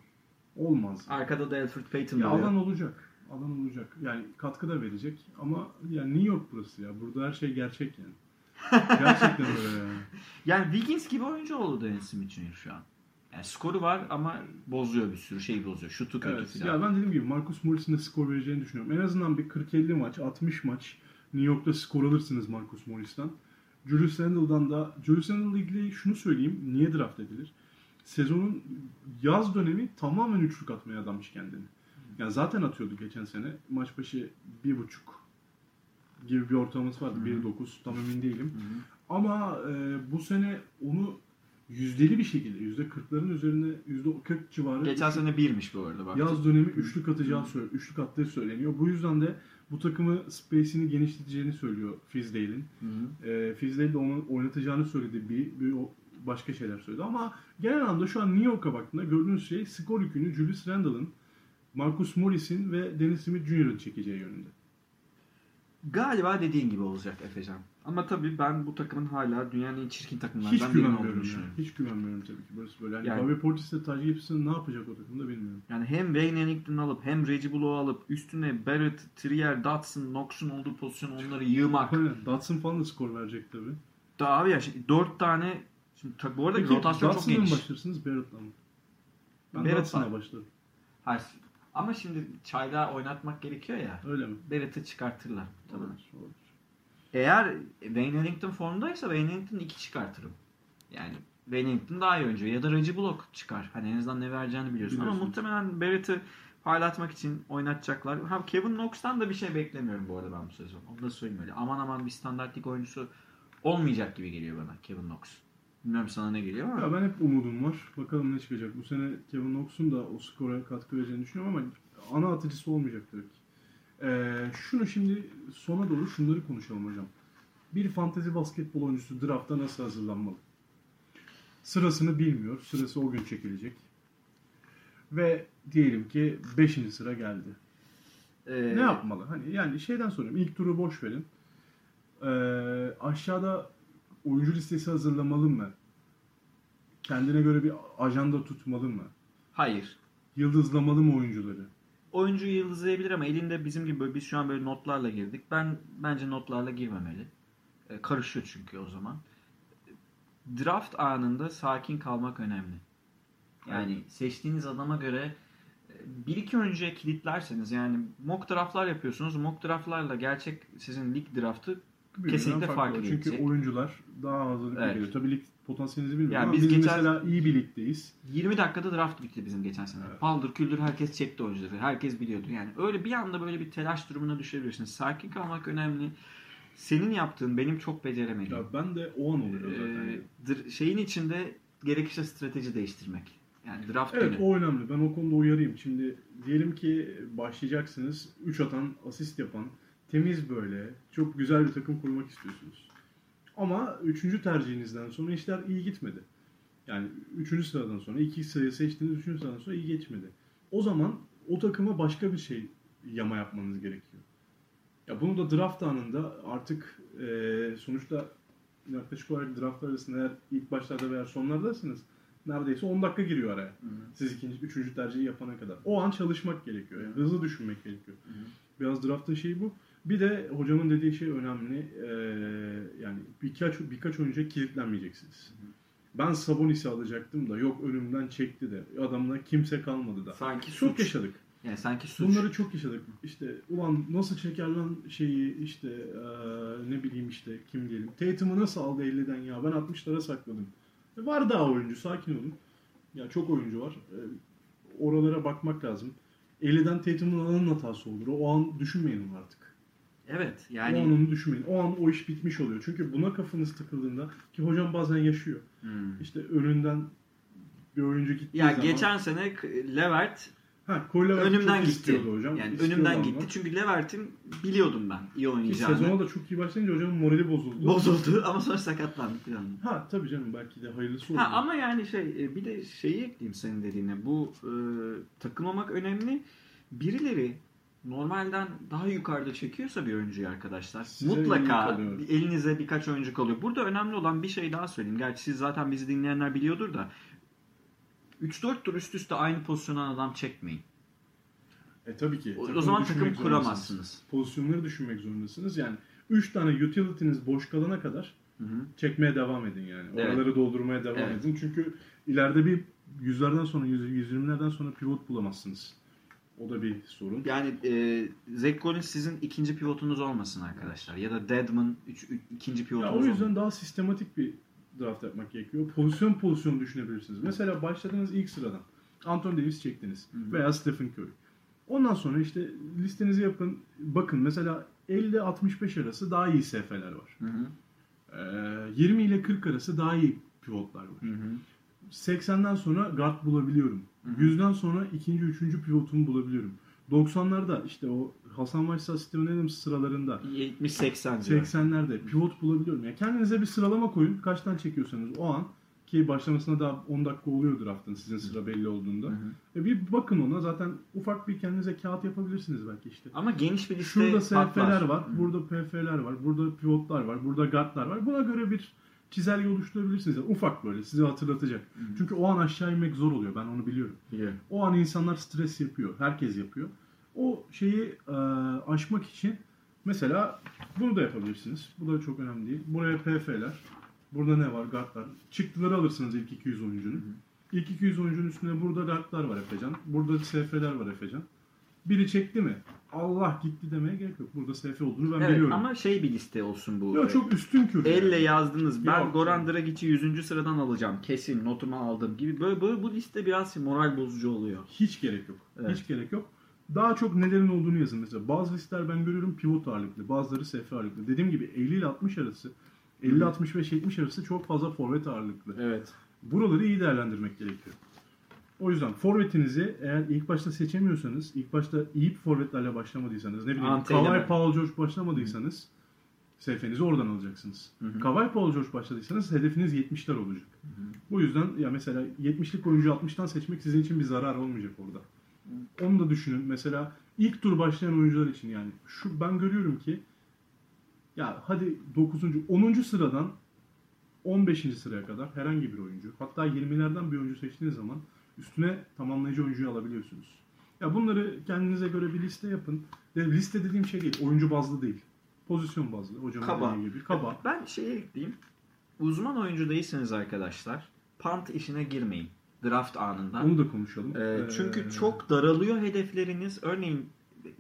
[SPEAKER 1] Olmaz.
[SPEAKER 2] Arkada da Alfred Payton
[SPEAKER 1] Ya alan olacak. Alan olacak. Yani katkı da verecek ama yani New York burası ya. Burada her şey gerçek yani. Gerçekten öyle yani. <laughs>
[SPEAKER 2] Yani Wiggins gibi oyuncu oldu Dennis Smith Jr. şu an. Yani skoru var ama bozuyor bir sürü şey bozuyor. Şutu kötü
[SPEAKER 1] Evet.
[SPEAKER 2] filan.
[SPEAKER 1] Ya ben dediğim gibi Marcus Morris'in de skor vereceğini düşünüyorum. En azından bir 40-50 maç, 60 maç New York'ta skor alırsınız Marcus Morris'ten. Julius Randle'dan da Julius Randle'la ilgili şunu söyleyeyim. Niye draft edilir? Sezonun yaz dönemi tamamen üçlük atmaya adamış kendini. Yani zaten atıyordu geçen sene. Maç başı bir buçuk gibi bir ortalaması vardı. 1.9 tam emin değilim. Ama e, bu sene onu yüzdeli bir şekilde yüzde 40'ların üzerine yüzde 40 civarı
[SPEAKER 2] Geçen sene birmiş bu arada bak.
[SPEAKER 1] Yaz dönemi üçlük atacağı söyle, üçlük attığı söyleniyor. Bu yüzden de bu takımı space'ini genişleteceğini söylüyor Fizdale'in. E, Fizdale de onu oynatacağını söyledi. Bir, bir o başka şeyler söyledi. Ama genel anlamda şu an New York'a baktığında gördüğünüz şey skor yükünü Julius Randle'ın, Marcus Morris'in ve Dennis Smith Jr.'ın çekeceği yönünde.
[SPEAKER 2] Galiba dediğin gibi olacak Efecan. Ama tabii ben bu takımın hala dünyanın en çirkin
[SPEAKER 1] Hiç
[SPEAKER 2] takımlardan birinin olduğunu
[SPEAKER 1] güvenmiyorum ya.
[SPEAKER 2] düşünüyorum.
[SPEAKER 1] Hiç güvenmiyorum tabii ki. Burası böyle. Yani,
[SPEAKER 2] Yani-
[SPEAKER 1] Bobby Portis ile Taj Gibson ne yapacak o takımda bilmiyorum.
[SPEAKER 2] Yani hem Wayne Ellington alıp hem Reggie Bullock'u alıp üstüne Barrett, Trier, Dotson, Knox'un olduğu pozisyon onları yığmak.
[SPEAKER 1] Aynen. Dotson falan da skor verecek tabii.
[SPEAKER 2] Daha abi ya şimdi 4 tane şimdi tabii bu arada rotasyon çok
[SPEAKER 1] Dotson'la mı
[SPEAKER 2] geniş.
[SPEAKER 1] başlarsınız Barrett'la mı? Ben
[SPEAKER 2] Barrett
[SPEAKER 1] Dotson'la
[SPEAKER 2] var.
[SPEAKER 1] başlarım.
[SPEAKER 2] Hayır. Ama şimdi çayda oynatmak gerekiyor ya.
[SPEAKER 1] Öyle mi?
[SPEAKER 2] Barrett'ı çıkartırlar.
[SPEAKER 1] Olabilir.
[SPEAKER 2] Eğer Wayne Ellington formdaysa Wayne Ellington 2 çıkartırım. Yani Wayne Ellington daha iyi oyuncu. Ya da Reggie Block çıkar. Hani en azından ne vereceğini biliyorsun. Ama
[SPEAKER 1] Biliyorsun.
[SPEAKER 2] muhtemelen Barrett'ı parlatmak için oynatacaklar. Ha, Kevin Knox'tan da bir şey beklemiyorum bu arada ben bu sezon. Onu da söyleyeyim öyle. Aman aman bir standart lig oyuncusu olmayacak gibi geliyor bana Kevin Knox. Bilmiyorum sana ne geliyor ama.
[SPEAKER 1] Ya ben hep umudum var. Bakalım ne çıkacak. Bu sene Kevin Knox'un da o skora katkı vereceğini düşünüyorum ama ana atıcısı olmayacak ki. Ee, şunu şimdi sona doğru şunları konuşalım hocam. Bir fantezi basketbol oyuncusu drafta nasıl hazırlanmalı? Sırasını bilmiyor. Sırası o gün çekilecek. Ve diyelim ki 5. sıra geldi.
[SPEAKER 2] Ee,
[SPEAKER 1] Ne yapmalı? Hani yani şeyden soruyorum. İlk turu boş verin. Ee, aşağıda oyuncu listesi hazırlamalı mı? Kendine göre bir ajanda tutmalı mı?
[SPEAKER 2] Hayır.
[SPEAKER 1] Yıldızlamalı mı oyuncuları?
[SPEAKER 2] oyuncu yıldızlayabilir ama elinde bizim gibi böyle, biz şu an böyle notlarla girdik. Ben bence notlarla girmemeli. E, karışıyor çünkü o zaman. Draft anında sakin kalmak önemli. Yani seçtiğiniz adama göre e, bir iki oyuncuya kilitlerseniz yani mock draftlar yapıyorsunuz. Mock draftlarla gerçek sizin lig draftı Kesinlikle farklı
[SPEAKER 1] var. Çünkü oyuncular daha hazırlıklı
[SPEAKER 2] Evet.
[SPEAKER 1] geliyor. Tabii lig potansiyelinizi bilmiyorum
[SPEAKER 2] Yani
[SPEAKER 1] ama
[SPEAKER 2] biz
[SPEAKER 1] biz,
[SPEAKER 2] geçen-
[SPEAKER 1] mesela iyi bir ligdeyiz.
[SPEAKER 2] 20 dakikada draft bitti bizim geçen sene.
[SPEAKER 1] Evet.
[SPEAKER 2] Paldır küldür herkes çekti oyuncuları. Herkes biliyordu. Yani öyle bir anda böyle bir telaş durumuna düşebilirsiniz. Sakin kalmak önemli. Senin yaptığın benim çok beceremediğim.
[SPEAKER 1] Ya ben de o an oluyor zaten.
[SPEAKER 2] Ee, şeyin içinde gerekirse strateji değiştirmek. Yani draft
[SPEAKER 1] Evet
[SPEAKER 2] günü.
[SPEAKER 1] o önemli. Ben o konuda uyarayım. Şimdi diyelim ki başlayacaksınız. 3 atan, asist yapan, temiz böyle, çok güzel bir takım kurmak istiyorsunuz. Ama 3. tercihinizden sonra işler iyi gitmedi. Yani 3. sıradan sonra 2 sayı seçtiğiniz 3. sıradan sonra iyi geçmedi. O zaman o takıma başka bir şey yama yapmanız gerekiyor. Ya bunu da draft anında artık e, sonuçta yaklaşık olarak draft arasında eğer ilk başlarda veya sonlardasınız neredeyse 10 dakika giriyor araya. Siz ikinci, üçüncü tercihi yapana kadar. O an çalışmak gerekiyor. Yani hızlı düşünmek gerekiyor. Biraz draftın şeyi bu. Bir de hocamın dediği şey önemli. Ee, yani birkaç birkaç oyuncuya kilitlenmeyeceksiniz. Ben Sabonis'i alacaktım da yok önümden çekti de adamla kimse kalmadı da.
[SPEAKER 2] Sanki
[SPEAKER 1] Çok
[SPEAKER 2] suç.
[SPEAKER 1] yaşadık.
[SPEAKER 2] Yani sanki suç.
[SPEAKER 1] Bunları çok yaşadık. İşte ulan nasıl çeker lan şeyi işte eee, ne bileyim işte kim diyelim. Tatum'u nasıl aldı 50'den ya ben 60'lara sakladım. E, var daha oyuncu sakin olun. Ya çok oyuncu var. E, oralara bakmak lazım. 50'den Tatum'un alanın hatası olur. O an düşünmeyin artık.
[SPEAKER 2] Evet
[SPEAKER 1] O
[SPEAKER 2] yani
[SPEAKER 1] an onu düşünmeyin. O an o iş bitmiş oluyor. Çünkü buna kafanız takıldığında ki hocam bazen yaşıyor.
[SPEAKER 2] Hmm.
[SPEAKER 1] İşte önünden bir oyuncu gittiği
[SPEAKER 2] ya
[SPEAKER 1] zaman.
[SPEAKER 2] geçen sene Levert
[SPEAKER 1] ha, Koyla
[SPEAKER 2] önümden gitti.
[SPEAKER 1] hocam.
[SPEAKER 2] Yani
[SPEAKER 1] İstiyordu
[SPEAKER 2] önümden
[SPEAKER 1] ama.
[SPEAKER 2] gitti. Çünkü Levert'in biliyordum ben iyi
[SPEAKER 1] Ki
[SPEAKER 2] oynayacağını.
[SPEAKER 1] sezona da çok iyi başlayınca hocamın morali bozuldu.
[SPEAKER 2] Bozuldu <laughs> ama sonra sakatlandı falan.
[SPEAKER 1] Ha tabii canım belki de hayırlısı oldu.
[SPEAKER 2] Ha, ama yani şey e, bir de şeyi ekleyeyim senin dediğine. Bu e, takılmamak önemli. Birileri normalden daha yukarıda çekiyorsa bir oyuncuyu arkadaşlar
[SPEAKER 1] Size
[SPEAKER 2] mutlaka elinize birkaç oyuncu kalıyor. Burada önemli olan bir şey daha söyleyeyim. Gerçi siz zaten bizi dinleyenler biliyordur da 3-4 tur üst üste aynı pozisyondan adam çekmeyin.
[SPEAKER 1] E tabii ki.
[SPEAKER 2] O, o zaman takım kuramazsınız.
[SPEAKER 1] Pozisyonları düşünmek zorundasınız. Yani 3 tane utility'niz boş kalana kadar
[SPEAKER 2] Hı hı.
[SPEAKER 1] çekmeye devam edin yani.
[SPEAKER 2] Evet.
[SPEAKER 1] Oraları doldurmaya devam
[SPEAKER 2] Evet.
[SPEAKER 1] edin. Çünkü ileride bir yüzlerden sonra, yüz, 120'lerden sonra pivot bulamazsınız. O da bir sorun.
[SPEAKER 2] Yani e, Zach Collins sizin ikinci pivotunuz olmasın arkadaşlar. Ya da Deadman üç, üç- ikinci pivotunuz
[SPEAKER 1] Ya o
[SPEAKER 2] olmasın.
[SPEAKER 1] yüzden daha sistematik bir draft yapmak gerekiyor. Pozisyon pozisyon düşünebilirsiniz. Mesela başladığınız ilk sıradan Anthony Davis çektiniz
[SPEAKER 2] Hı.
[SPEAKER 1] veya Stephen Curry. Ondan sonra işte listenizi yapın. Bakın mesela 50-65 arası daha iyi SF'ler var.
[SPEAKER 2] Hı hı.
[SPEAKER 1] Ee, 20 ile 40 arası daha iyi pivotlar var.
[SPEAKER 2] Hı hı.
[SPEAKER 1] 80'den sonra guard bulabiliyorum.
[SPEAKER 2] Hı hı.
[SPEAKER 1] 100'den sonra ikinci, üçüncü pivotumu bulabiliyorum. 90'larda işte o Hasan Whiteside, Steven Adams sıralarında
[SPEAKER 2] 70-80 diyor.
[SPEAKER 1] 80'lerde pivot bulabiliyorum. Yani kendinize bir sıralama koyun. Kaçtan çekiyorsanız o an ki başlamasına daha 10 dakika oluyor draftın sizin sıra belli olduğunda.
[SPEAKER 2] Hı hı.
[SPEAKER 1] E bir bakın ona zaten ufak bir kendinize kağıt yapabilirsiniz belki işte.
[SPEAKER 2] Ama geniş bir liste
[SPEAKER 1] Şurada. SF'ler var,
[SPEAKER 2] Hı.
[SPEAKER 1] burada PF'ler var, burada pivotlar var, burada guardlar var. Buna göre bir çizelge oluşturabilirsiniz. Yani ufak böyle sizi hatırlatacak.
[SPEAKER 2] Hı.
[SPEAKER 1] Çünkü o an aşağı inmek zor oluyor. Ben onu biliyorum.
[SPEAKER 2] Biliyorum.
[SPEAKER 1] O an insanlar stres yapıyor. Herkes yapıyor. O şeyi e, aşmak için mesela bunu da yapabilirsiniz. Bu da çok önemli değil. Buraya PF'ler. Burada ne var? Guardlar. Çıktıları alırsınız ilk 200 oyuncunun. İlk 200 oyuncunun üstünde burada guardlar var Efecan. Burada SF'ler var Efecan. Biri çekti mi? Allah gitti demeye gerek yok. Burada SF olduğunu ben
[SPEAKER 2] Evet
[SPEAKER 1] biliyorum.
[SPEAKER 2] ama şey bir liste olsun bu.
[SPEAKER 1] Yok çok üstün kür.
[SPEAKER 2] Elle
[SPEAKER 1] yani.
[SPEAKER 2] yazdınız. Ben
[SPEAKER 1] Yok.
[SPEAKER 2] Goran Dragic'i 100. sıradan alacağım. Kesin notumu aldım gibi. Böyle, böyle bu liste biraz moral bozucu oluyor.
[SPEAKER 1] Hiç gerek yok.
[SPEAKER 2] Evet.
[SPEAKER 1] Hiç gerek yok. Daha çok nelerin olduğunu yazın mesela. Bazı listeler ben görüyorum pivot ağırlıklı, bazıları SF ağırlıklı. Dediğim gibi 50 ile 60 arası, 50 65 70 arası çok fazla forvet ağırlıklı.
[SPEAKER 2] Evet.
[SPEAKER 1] Buraları iyi değerlendirmek gerekiyor. O yüzden forvetinizi eğer ilk başta seçemiyorsanız, ilk başta iyi bir forvetlerle başlamadıysanız, ne bileyim
[SPEAKER 2] Anteyle
[SPEAKER 1] Kawhi
[SPEAKER 2] mi?
[SPEAKER 1] Paul George başlamadıysanız SF'nizi oradan alacaksınız. Kawhi Paul George başladıysanız hedefiniz 70'ler olacak. Bu yüzden ya mesela 70'lik oyuncu 60'tan seçmek sizin için bir zarar olmayacak orada. Onu da düşünün. Mesela ilk tur başlayan oyuncular için yani şu ben görüyorum ki ya hadi 9. 10. sıradan 15. sıraya kadar herhangi bir oyuncu hatta 20'lerden bir oyuncu seçtiğiniz zaman üstüne tamamlayıcı oyuncuyu alabiliyorsunuz. Ya bunları kendinize göre bir liste yapın. Ve liste dediğim şey değil. Oyuncu bazlı değil. Pozisyon bazlı. Hocam
[SPEAKER 2] Kaba.
[SPEAKER 1] gibi. Kaba.
[SPEAKER 2] Ben şeye ekleyeyim. Uzman oyuncu değilseniz arkadaşlar punt işine girmeyin. Draft anında.
[SPEAKER 1] Onu da konuşalım.
[SPEAKER 2] Ee, çünkü
[SPEAKER 1] Ee,
[SPEAKER 2] çok daralıyor hedefleriniz. Örneğin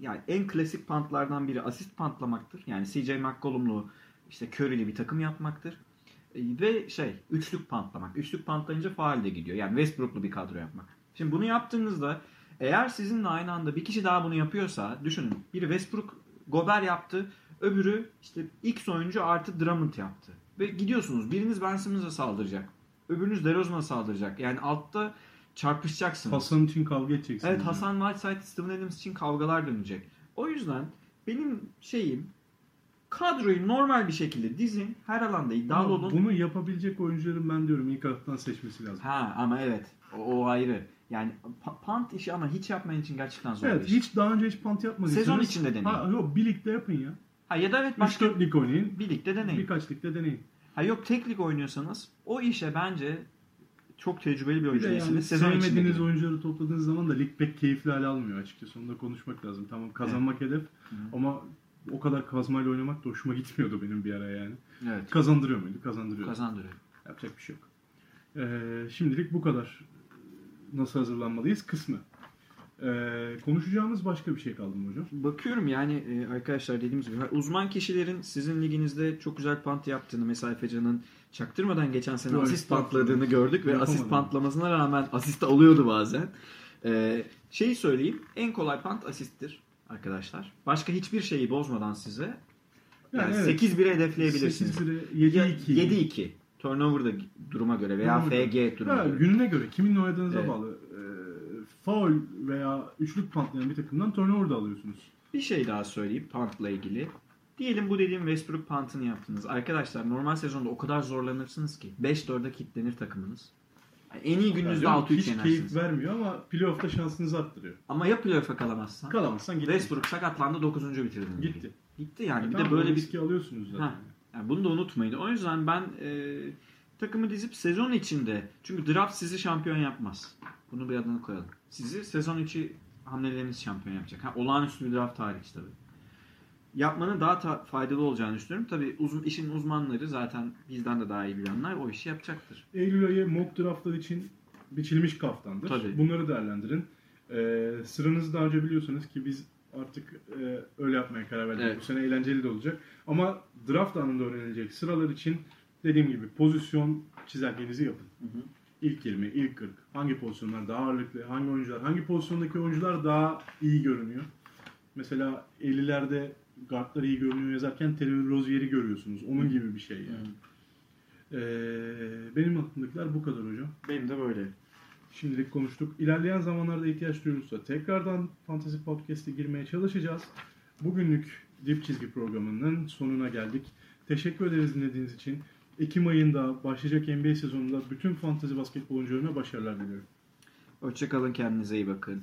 [SPEAKER 2] yani en klasik pantlardan biri asist pantlamaktır. Yani CJ McCollum'lu işte Curry'li bir takım yapmaktır. Ee, Ve şey üçlük pantlamak. Üçlük pantlayınca faal de gidiyor. Yani Westbrook'lu bir kadro yapmak. Şimdi bunu yaptığınızda eğer sizinle aynı anda bir kişi daha bunu yapıyorsa düşünün. Biri Westbrook Gober yaptı. Öbürü işte X oyuncu artı Drummond yaptı. Ve gidiyorsunuz. Biriniz Ben Simmons'a saldıracak. Öbürünüz DeRozan'a saldıracak. Yani altta çarpışacaksınız.
[SPEAKER 1] Hasan için kavga edeceksiniz.
[SPEAKER 2] Evet. Hasan Whiteside, Steven Adams için kavgalar dönecek. O yüzden benim şeyim kadroyu normal bir şekilde dizin. Her alanda iddialı
[SPEAKER 1] Ama
[SPEAKER 2] olun.
[SPEAKER 1] Bunu yapabilecek oyuncuların ben diyorum ilk haftadan seçmesi lazım.
[SPEAKER 2] Ha ama evet. O, o ayrı. Yani pa- punt işi ama hiç yapmayan için gerçekten zor
[SPEAKER 1] Evet
[SPEAKER 2] bir iş.
[SPEAKER 1] hiç daha önce hiç pant yapmadıysanız.
[SPEAKER 2] Sezon içinde deneyin.
[SPEAKER 1] Ha, yok bir ligde yapın ya.
[SPEAKER 2] Ha ya da evet başka
[SPEAKER 1] 3-4 lig oynayın.
[SPEAKER 2] birlikte deneyin.
[SPEAKER 1] Birkaç ligde deneyin.
[SPEAKER 2] Ha yok tek lig oynuyorsanız o işe bence çok tecrübeli bir oyuncu
[SPEAKER 1] yani
[SPEAKER 2] değilsiniz. Sezon içinde
[SPEAKER 1] sevmediğiniz oyuncuları topladığınız zaman da lig pek keyifli hale almıyor açıkçası. Onu da konuşmak lazım. Tamam kazanmak hedef ama o kadar kazmayla oynamak da hoşuma gitmiyordu benim bir ara yani.
[SPEAKER 2] Evet.
[SPEAKER 1] Kazandırıyor muydu? Kazandırıyor.
[SPEAKER 2] Kazandırıyor.
[SPEAKER 1] Yapacak bir şey yok. Ee, şimdilik bu kadar. Nasıl hazırlanmalıyız kısmı. Ee, konuşacağımız başka bir şey kaldı mı hocam?
[SPEAKER 2] Bakıyorum yani e, arkadaşlar dediğimiz gibi uzman kişilerin sizin liginizde çok güzel pant yaptığını mesela Efecan'ın çaktırmadan geçen sene
[SPEAKER 1] Yok,
[SPEAKER 2] asist pantladığını gördük ve asist pantlamasına rağmen asist alıyordu bazen. E, şeyi söyleyeyim en kolay pant asisttir arkadaşlar. Başka hiçbir şeyi bozmadan size yani,
[SPEAKER 1] Yani evet.
[SPEAKER 2] 8-1'e hedefleyebilirsiniz.
[SPEAKER 1] 8-1'e, 7-2.
[SPEAKER 2] 7-2 turnover da duruma göre veya
[SPEAKER 1] göre.
[SPEAKER 2] FG duruma
[SPEAKER 1] Ha,
[SPEAKER 2] göre.
[SPEAKER 1] gününe göre, kiminle oynadığınıza
[SPEAKER 2] Evet.
[SPEAKER 1] bağlı. Ee, foul veya üçlük pantlayan bir takımdan turnover da alıyorsunuz.
[SPEAKER 2] Bir şey daha söyleyeyim puntla ilgili. Diyelim bu dediğim Westbrook punt'ını yaptınız. Arkadaşlar normal sezonda o kadar zorlanırsınız ki 5-4'e kilitlenir takımınız. Yani en iyi gününüzde
[SPEAKER 1] Yani
[SPEAKER 2] 6-3
[SPEAKER 1] hiç
[SPEAKER 2] yenersiniz.
[SPEAKER 1] keyif vermiyor ama playoff'ta şansınızı arttırıyor.
[SPEAKER 2] Ama ya playoff'a kalamazsan?
[SPEAKER 1] Kalamazsan gitti.
[SPEAKER 2] Westbrook sakatlandı 9. bitirdin. ligi.
[SPEAKER 1] Gitti.
[SPEAKER 2] Gitti yani. Bir
[SPEAKER 1] Tamam,
[SPEAKER 2] de böyle bir
[SPEAKER 1] riski alıyorsunuz zaten.
[SPEAKER 2] Ha. Yani bunu da unutmayın. O yüzden ben e, takımı dizip sezon içinde çünkü draft sizi şampiyon yapmaz. Bunu bir adını koyalım. Sizi sezon içi hamleleriniz şampiyon yapacak. Ha, olağanüstü bir draft hariç tabii. Yapmanın daha ta- faydalı olacağını düşünüyorum. Tabii uzun, işin uzmanları zaten bizden de daha iyi bilenler o işi yapacaktır.
[SPEAKER 1] Eylül ayı mock draftlar için biçilmiş kaftandır.
[SPEAKER 2] Tabii.
[SPEAKER 1] Bunları değerlendirin. Ee, sıranızı daha önce biliyorsunuz ki biz artık e, öyle yapmaya karar verdik.
[SPEAKER 2] Evet.
[SPEAKER 1] Bu sene eğlenceli de olacak. Ama draft anında öğrenilecek sıralar için dediğim gibi pozisyon çizelgenizi yapın. İlk 20, ilk 40. Hangi pozisyonlar daha ağırlıklı, hangi oyuncular, hangi pozisyondaki oyuncular daha iyi görünüyor. Mesela 50'lerde guardlar iyi görünüyor yazarken Terry Rozier'i görüyorsunuz. Onun gibi bir şey yani. Ee, benim aklımdakiler bu kadar hocam.
[SPEAKER 2] Benim de böyle.
[SPEAKER 1] Şimdilik konuştuk. İlerleyen zamanlarda ihtiyaç duyulursa tekrardan Fantasy Podcast'e girmeye çalışacağız. Bugünlük Dip Çizgi programının sonuna geldik. Teşekkür ederiz dinlediğiniz için. Ekim ayında başlayacak NBA sezonunda bütün fantasy basketbol oyuncularına başarılar diliyorum.
[SPEAKER 2] Hoşçakalın kendinize iyi bakın.